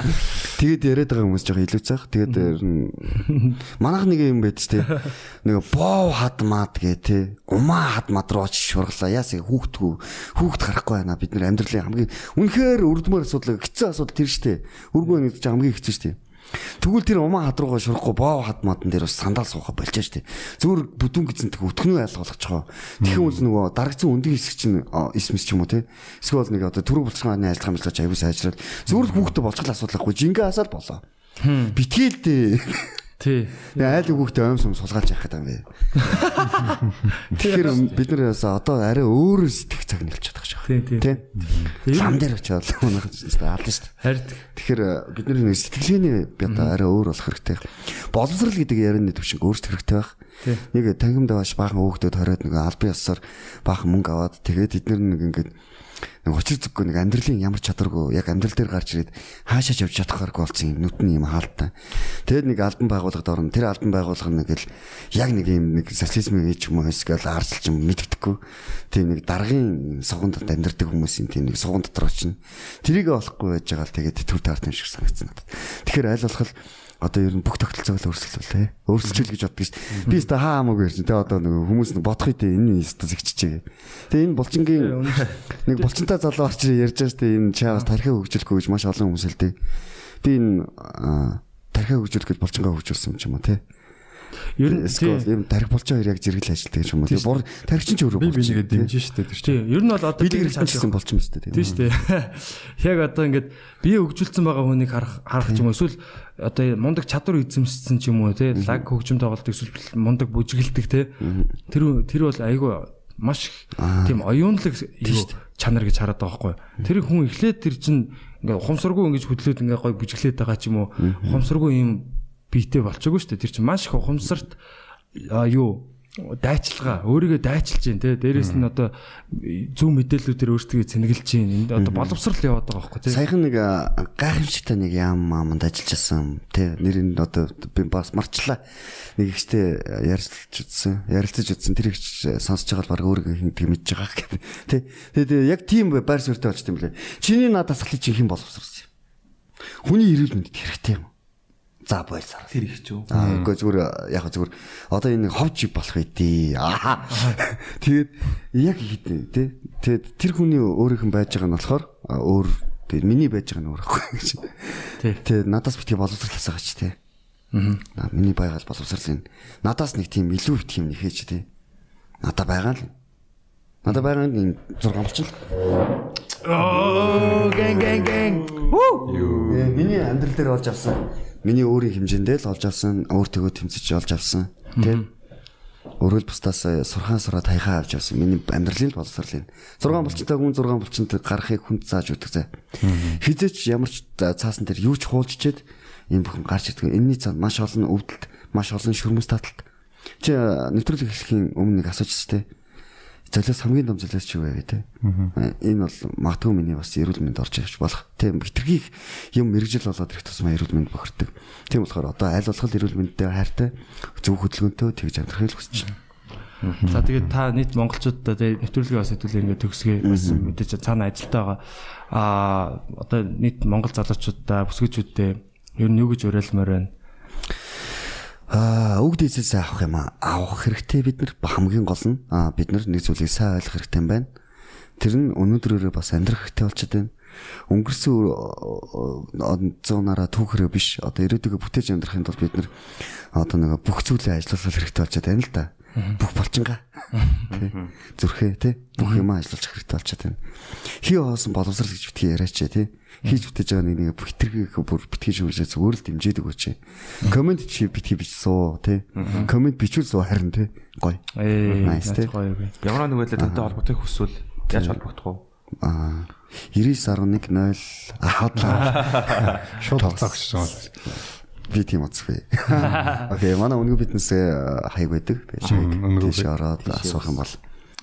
Тэгээд яриад байгаа хүмүүс жоо илүү цаах. Тэгээд манайх нэг юм байд шүү дээ. Нэг боо хадмаад гээ те. Умаа хадмад руу ч шурглаа. Яасыг хүүхдгүү. Хүүхд гарахгүй байна. Бид нар амьдралын хамгийн үнэхээр өрдмөр асуудал хэцүү асуудал тэр шүү дээ. Өргөө нэг хамгийн хэцүү шүү дээ. Тэгвэл тэр умаа хад руугаа шуурахгүй боо хад мадан дээр бас сандал суухаа болчихж штэ. Зүгээр бүдүүн гизэнтэг өтгөнөө айлгуулчихоо. Тэгэх үл нөгөө дарагцсан өндөг хэсэг чинь эсмэс ч юм уу те. Эсвэл нэг одоо төрөв булчгааны айлтгах хамжлаач аягүй сайжрал. Зүгээр хүүхдээ болчихлоо асуудалгүй жингээ асаал болоо. Битгээл дээ. Тий. Айл өгөхтэй ойм сум сулгаалж явах гэдэг юм бэ. Тэгэхээр бид нар ясаа одоо арай өөр сэтгэх цаг нэлчихэж байгаа шүү. Тий, тий. Лам дээр очиод унах дээ. Ална шүү дээ. Харин тэгэхээр бид нар сэтгэлгээний би одоо арай өөр болох хэрэгтэй. Боловсрал гэдэг ярианы төвшинг өөрчлөх хэрэгтэй байх. Нэг тангимд бааш баахан хөөгдөд хориод нэг албан ёсоор баахан мөнгө аваад тэгээд эдгээр нэг ингээд нэг учир зүггүй нэг амьдралын ямар чадваргүй яг амьдрал дээр гарч ирээд хаашаа явж чадхааргүй болсон юм нүтний юм хаалттай. Тэгээд нэг албан байгууллагад орно. Тэр албан байгууллага нэг л яг нэг юм нэг социализмын ээж юм уу эсвэл арчилж юм мэддэхгүй. Тийм нэг даргын суганд амьдрдаг хүмүүсийн тийм нэг суган дотор очино. Тэрийг олохгүй байж байгаа л тэгээд төр таарт юм шиг санагдсан надад. Тэгэхээр аль болох одоо ер нь бүх тогтолцоог л өөрчлөлт те. Өөрчлөж гэж боддог шүү дээ. Би өөртөө хаа хамаагүй ярьж те одоо нэг хүмүүс бодох үедээ энэ өөртөө зэгччихээ. Тэгээ энэ булчингийн нэг булчинтай залуу орч ярьж байгаа шүү дээ. Энэ чаас тархиа хөгжүүлэхгүй гэж маш олон хүмүүс хэлдэг. Би энэ тархиа хөгжүүлэх гэж булчингаа хөгжүүлсэн юм ч юм уу те. Ер нь юм тарих болж байгаа яг зэрэгэл ажилтдаг юм уу. Бор тарихчин ч өөрөө би би нэгэ дэмжин штэ тэр чинь. Тийм. Ер нь бол одоо билэг хэлсэн болчих юм штэ. Тийм штэ. Яг одоо ингээд бие хөгжүүлсэн байгаа хүнийг харах харах юм эсвэл одоо мундаг чадвар эзэмшсэн ч юм уу те лаг хөгжим тоглолт эсвэл мундаг бүжгэлдэг те тэр тэр бол айгүй маш тийм оюунлаг чанар гэж хараад байгаа байхгүй. Тэр хүн эхлээд тэр чинь ингээ ухамсаргүй ингэж хөдлөөд ингээ гой бүжиглээд байгаа ч юм уу. Ухамсаргүй юм биетэй болчихгүй шүү дээ. Тэр чинь маш их ухамсарт юу дайчилгаа өөрийгөө дайчилж जैन те дээрэс нь одоо зөв мэдээллүүдээр өөртөө цэнгэлж जैन энд одоо боловсрал яваад байгаа байхгүй те саяхан нэг гайхамшигтай нэг яам мааманд ажиллаж байсан те нэр нь одоо би бас марчлаа нэг ихтэй ярилцж үзсэн ярилцаж үзсэн тэр их сонсож байгаа бол баг өөрийгөө хинт мэдж байгаа гэх те тэгээд яг тийм байр суурьтай болчих юм лээ чиний надаас ахлах чи хэн боловсрсан хүний эрүүл мэндэд хэрэгтэй юм За бойсаар. Тэр их ч үү. Аа үгүй зүгээр яг зүгээр одоо энэ ховж болох үдий. Аа. Тэгээд яг хитэн тий. Тэгээд тэр хүний өөрийнх нь байж байгаа нь болохоор өөр тэгээд миний байж байгаа нь өөр ахгүй гэж. Тий. Тэгээд надаас битгий боловсруулах байгаа ч тий. Аа. Миний байгаль боловсруулсан. Надаас нэг тийм илүү их юм нэхэж тий. Надаа байгаа л. Надаа байгаа нь 6 болчихл. Оо гэн гэн гэн. Вүү. Миний амьдрал дээр болж авсан миний өөрийн хэмжээндээ л олж авсан, өөртөө тэмцэж олж авсан. Тийм. Өөрөөр бусдаас сурхаан сураад хаяхаа авч авсан. Миний амьдралын боловсрол юм. 6 булчинтай хүн 6 булчинт гарахыг хүнд зааж өгдөг зэ. Хизээч ямар ч цаасан дээр юу ч хуулччихэд энэ бүхэн гарч ирдэг. Энийний цаанд маш олон өвдөлт, маш олон шүрмэс таталт. Чи нэвтрүүлэг эхлэхийн өмнө нэг асууж өстэй золиос хамгийн том золиос чи вэ гэдэг. Энэ бол магадгүй миний бас эрүүл мэнд орж ирж болох. Тийм хитрхийг юм мэрэгжил болоод ирэх тусмаа эрүүл мэнд бохирдог. Тийм болохоор одоо аль болох эрүүл мэндтэй хайртай зөв хөдөлгөөнтэй тэгж амьдрахыг хүсэж байна. За тэгээд та нийт монголчуудаа тэгээд нэвтрүүлгийн бас хэдүүлээ ингээд төгсгөө бас мэдээж цаана ажилтаа байгаа. Аа одоо нийт монгол залуучуудаа бүсгүүчүүдтэй ер нь юу гэж уриалмаар байна? Аа үг дэсээс авах юм. Авах хэрэгтэй бид нар хамгийн гол нь аа бид нар нэг зүйлийг сайн ойлгох хэрэгтэй юм байна. Тэр нь өнөөдрөөрөө бас амьдрах хэрэгтэй болчиход байна. Өнгөрсөн зуунаараа түүхрээ биш. Одоо ирээдүгөө бүтээж амьдрахын тулд бид нар одоо нэг бүх зүйлээ ажиллуулах хэрэгтэй болчиход байна л да. Бүх болчингаа. Зүрхээ тий бүх юм ажиллуулах хэрэгтэй болчиход байна. Хий хоосон боловсрал гэж битгий яриач тий хийж бүтээж байгаа нэг нэг битэргийг бүр битгий шүүжээ зүгээр л дэмжээдэг үуч. Комент чи битгий бич суу тий. Комент бичүүл суу харин тий. Гой. Ээ. Nice тий. Ямар нэг байдлаар тантай холбогдохыг хүсвэл яаж холбогдох вэ? Аа 99.10 ахадлаа. Шууд тоглох гэсэн байна. Би тийм утсгүй. Окей, манай үнэгүй биднээс хаяг байдаг. Тэгээд тийш ороод асуух юм бол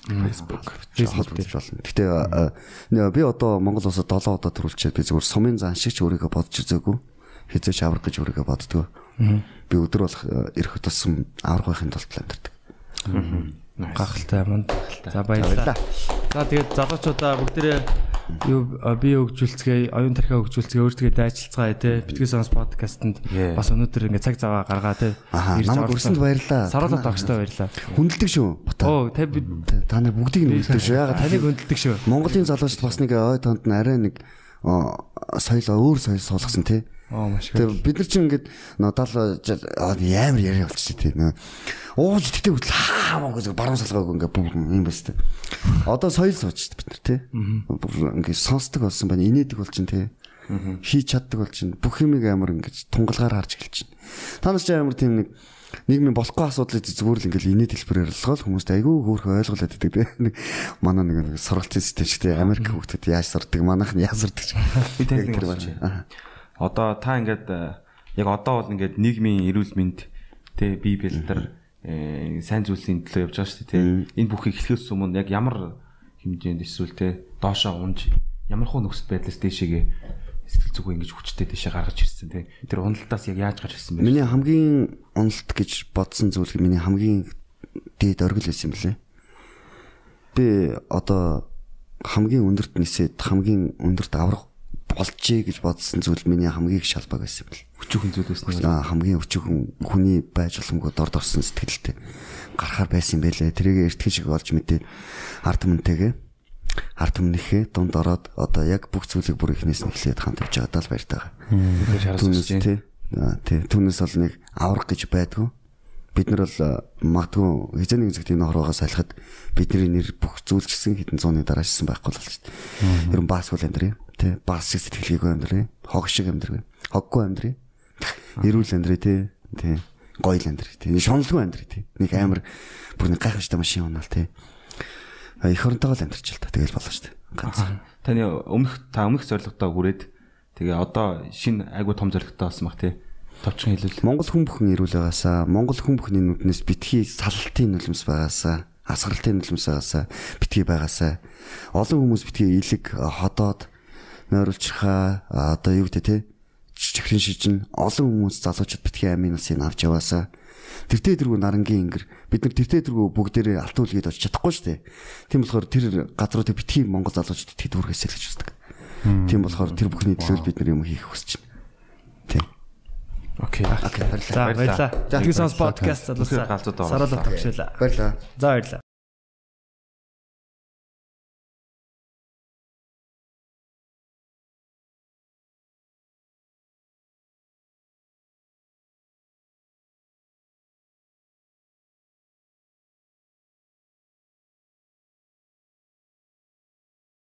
Facebook холбогдож болно. Гэтэ би одоо Монгол улсад 7 удаа төрүүлчихэд би зүгээр сумын зан шиг ч өөрийгөө бодож үзээгүй. Хизээч аврах гэж өөрийгөө боддгоо. Би өдөр болох эрх тусам аврах байхын тулд амьдардаг. Гахалтай манд. За баярлалаа. За тэгээд залуучуудаа бүгдээрээ юу би хөгжүүлцгээ, оюун тархиа хөгжүүлцгээ өөртөө дайчилцгаа тий. Битгий сонс подкастэнд бас өнөөдөр ингээ цаг заваа гаргаа тий. Намайг өрсөнд баярлаа. Саруулаад багштай баярлаа. Хүндэлдэг шүү. Оо та бид та нар бүгдийг нь хүндэлдэг шүү. Ягаад таныг хүндэлдэг шүү. Монголын залуучд бас нэг ой тонд нь арай нэг соёл өөр соёл суулгасан тий. Аа маш их. Бид нар чинь ингээд надад амар яриа болчих тий. Ууж тэгтээ хүртэл хаамаагүй зөв баруун салгаагүй ингээд юм байна тий. Одоо соёл сууч бид нар тий. Ингээд сонсдог болсон байна. Инээдэг бол чинь тий. Хийж чаддаг бол чинь бүх юмыг амар ингээд тунгалгаар харж эхэлж байна. Та нар ч амар тийм нэг нийгмийн болохгүй асуудлыг зүгээр л ингээл инээд хэлбэрээр ойлгоод хүмүүст айгүй хөөрхөн ойлголоод байдаг тийм манай нэг сургалтын тийм Америк хүүхдүүд яаж сурдаг манайх нь яаж сурдаг би тань нэг байна. Одоо та ингээд яг одоо бол ингээд нийгмийн эрүүл мэнд тий бие бэлтэр сайн зүйлсийн төлөө явж байгаа шүү дээ тий энэ бүхийг эхлэхээс өмнө яг ямар хэмжээнд эсвэл тий доошоо унж ямар хуу нөхцөл байдлаас дээшээгээ сэтгэл зүгөө ингэж хүчтэй дэше гаргаж ирсэн тий. Тэр уналтаас яг яаж гарч ирсэн бэ? Миний хамгийн уналт гэж бодсон зүйл миний хамгийн дээд оргил байсан юм лээ. Би одоо хамгийн өндөрт нисээд хамгийн өндөрт аврах болчихъя гэж бодсон зүйл миний хамгийн их шалбаг байсан юм бэл. Өчүүхэн зүйлээс нь. Аа хамгийн өчүүхэн хүний байж боломгүй дорд орсон сэтгэлтэй гарахаар байсан юм байлээ. Тэрийг эртгэж шиг болж мэдээ ард түмэнтэйгээ ард түмнийхээ дунд ороод одоо яг бүх зүйлийг бүр ихнээс нь эхлээд хамт явж байгаадаа л баяртайгаа. Түүнээс тий. Тий. Түүнээс бол нэг аврах гэж байдгүй. Бид нар бол магадгүй хизээ нэг зэгт энэ хорвоогоос салихад бидний нэр бүх зүйл гэсэн хитэн зууны дараашсан байхгүй л шүү дээ. Ер нь баасгүй амьдрий. Тий. Баас шиг сэтгэлгээгүй амьдрий. Хог шиг амьдрий. Хоггүй амьдрий. Эрүүл амьдрий тий. Тий. Гоё л амьдрий. Тий. Шоналгүй амьдрий тий. Нэг амар бүр нэг гайхамшигтай машин унаал тий эх оронтойгоо л амьдарч л та тэгэл болно шүү дээ. Ганц. Таны өмнөх та өмнөх зорилготоо хүрээд тэгээ одоо шинэ айгуу том зорилготой болсон баг тий. Товчхон хэлвэл Монгол хүн бүхэн ирүүл байгаасаа Монгол хүн бүхний нүднээс битгий салтын нулимс байгаасаа асгаралтын нулимс байгаасаа битгий байгаасаа олон хүмүүс битгий илэг ходоод нойруулчихаа одоо юу гэдэг те чихрийн шижин олон хүмүүс залуучууд битгий амийн насыг авч яваасаа тэртээ дэргүү нарангийн ингэр бид нар тэртээ дэргүү бүгдээрээ алтан үлгээд очиж чадахгүй шүү дээ. Тийм болохоор тэр газруудыг битгий Монгол залуучууд тэд үргээсэй гэж үздэг. Тийм болохоор тэр бүхний төлөө бид нар юм хийх хүсэж байна. Тийм. Окей. Окей. За баярлалаа. Тэгээс сонс подкаст залуусаа. Саруулаа тагшуулаа. Баярлалаа. За баярлалаа.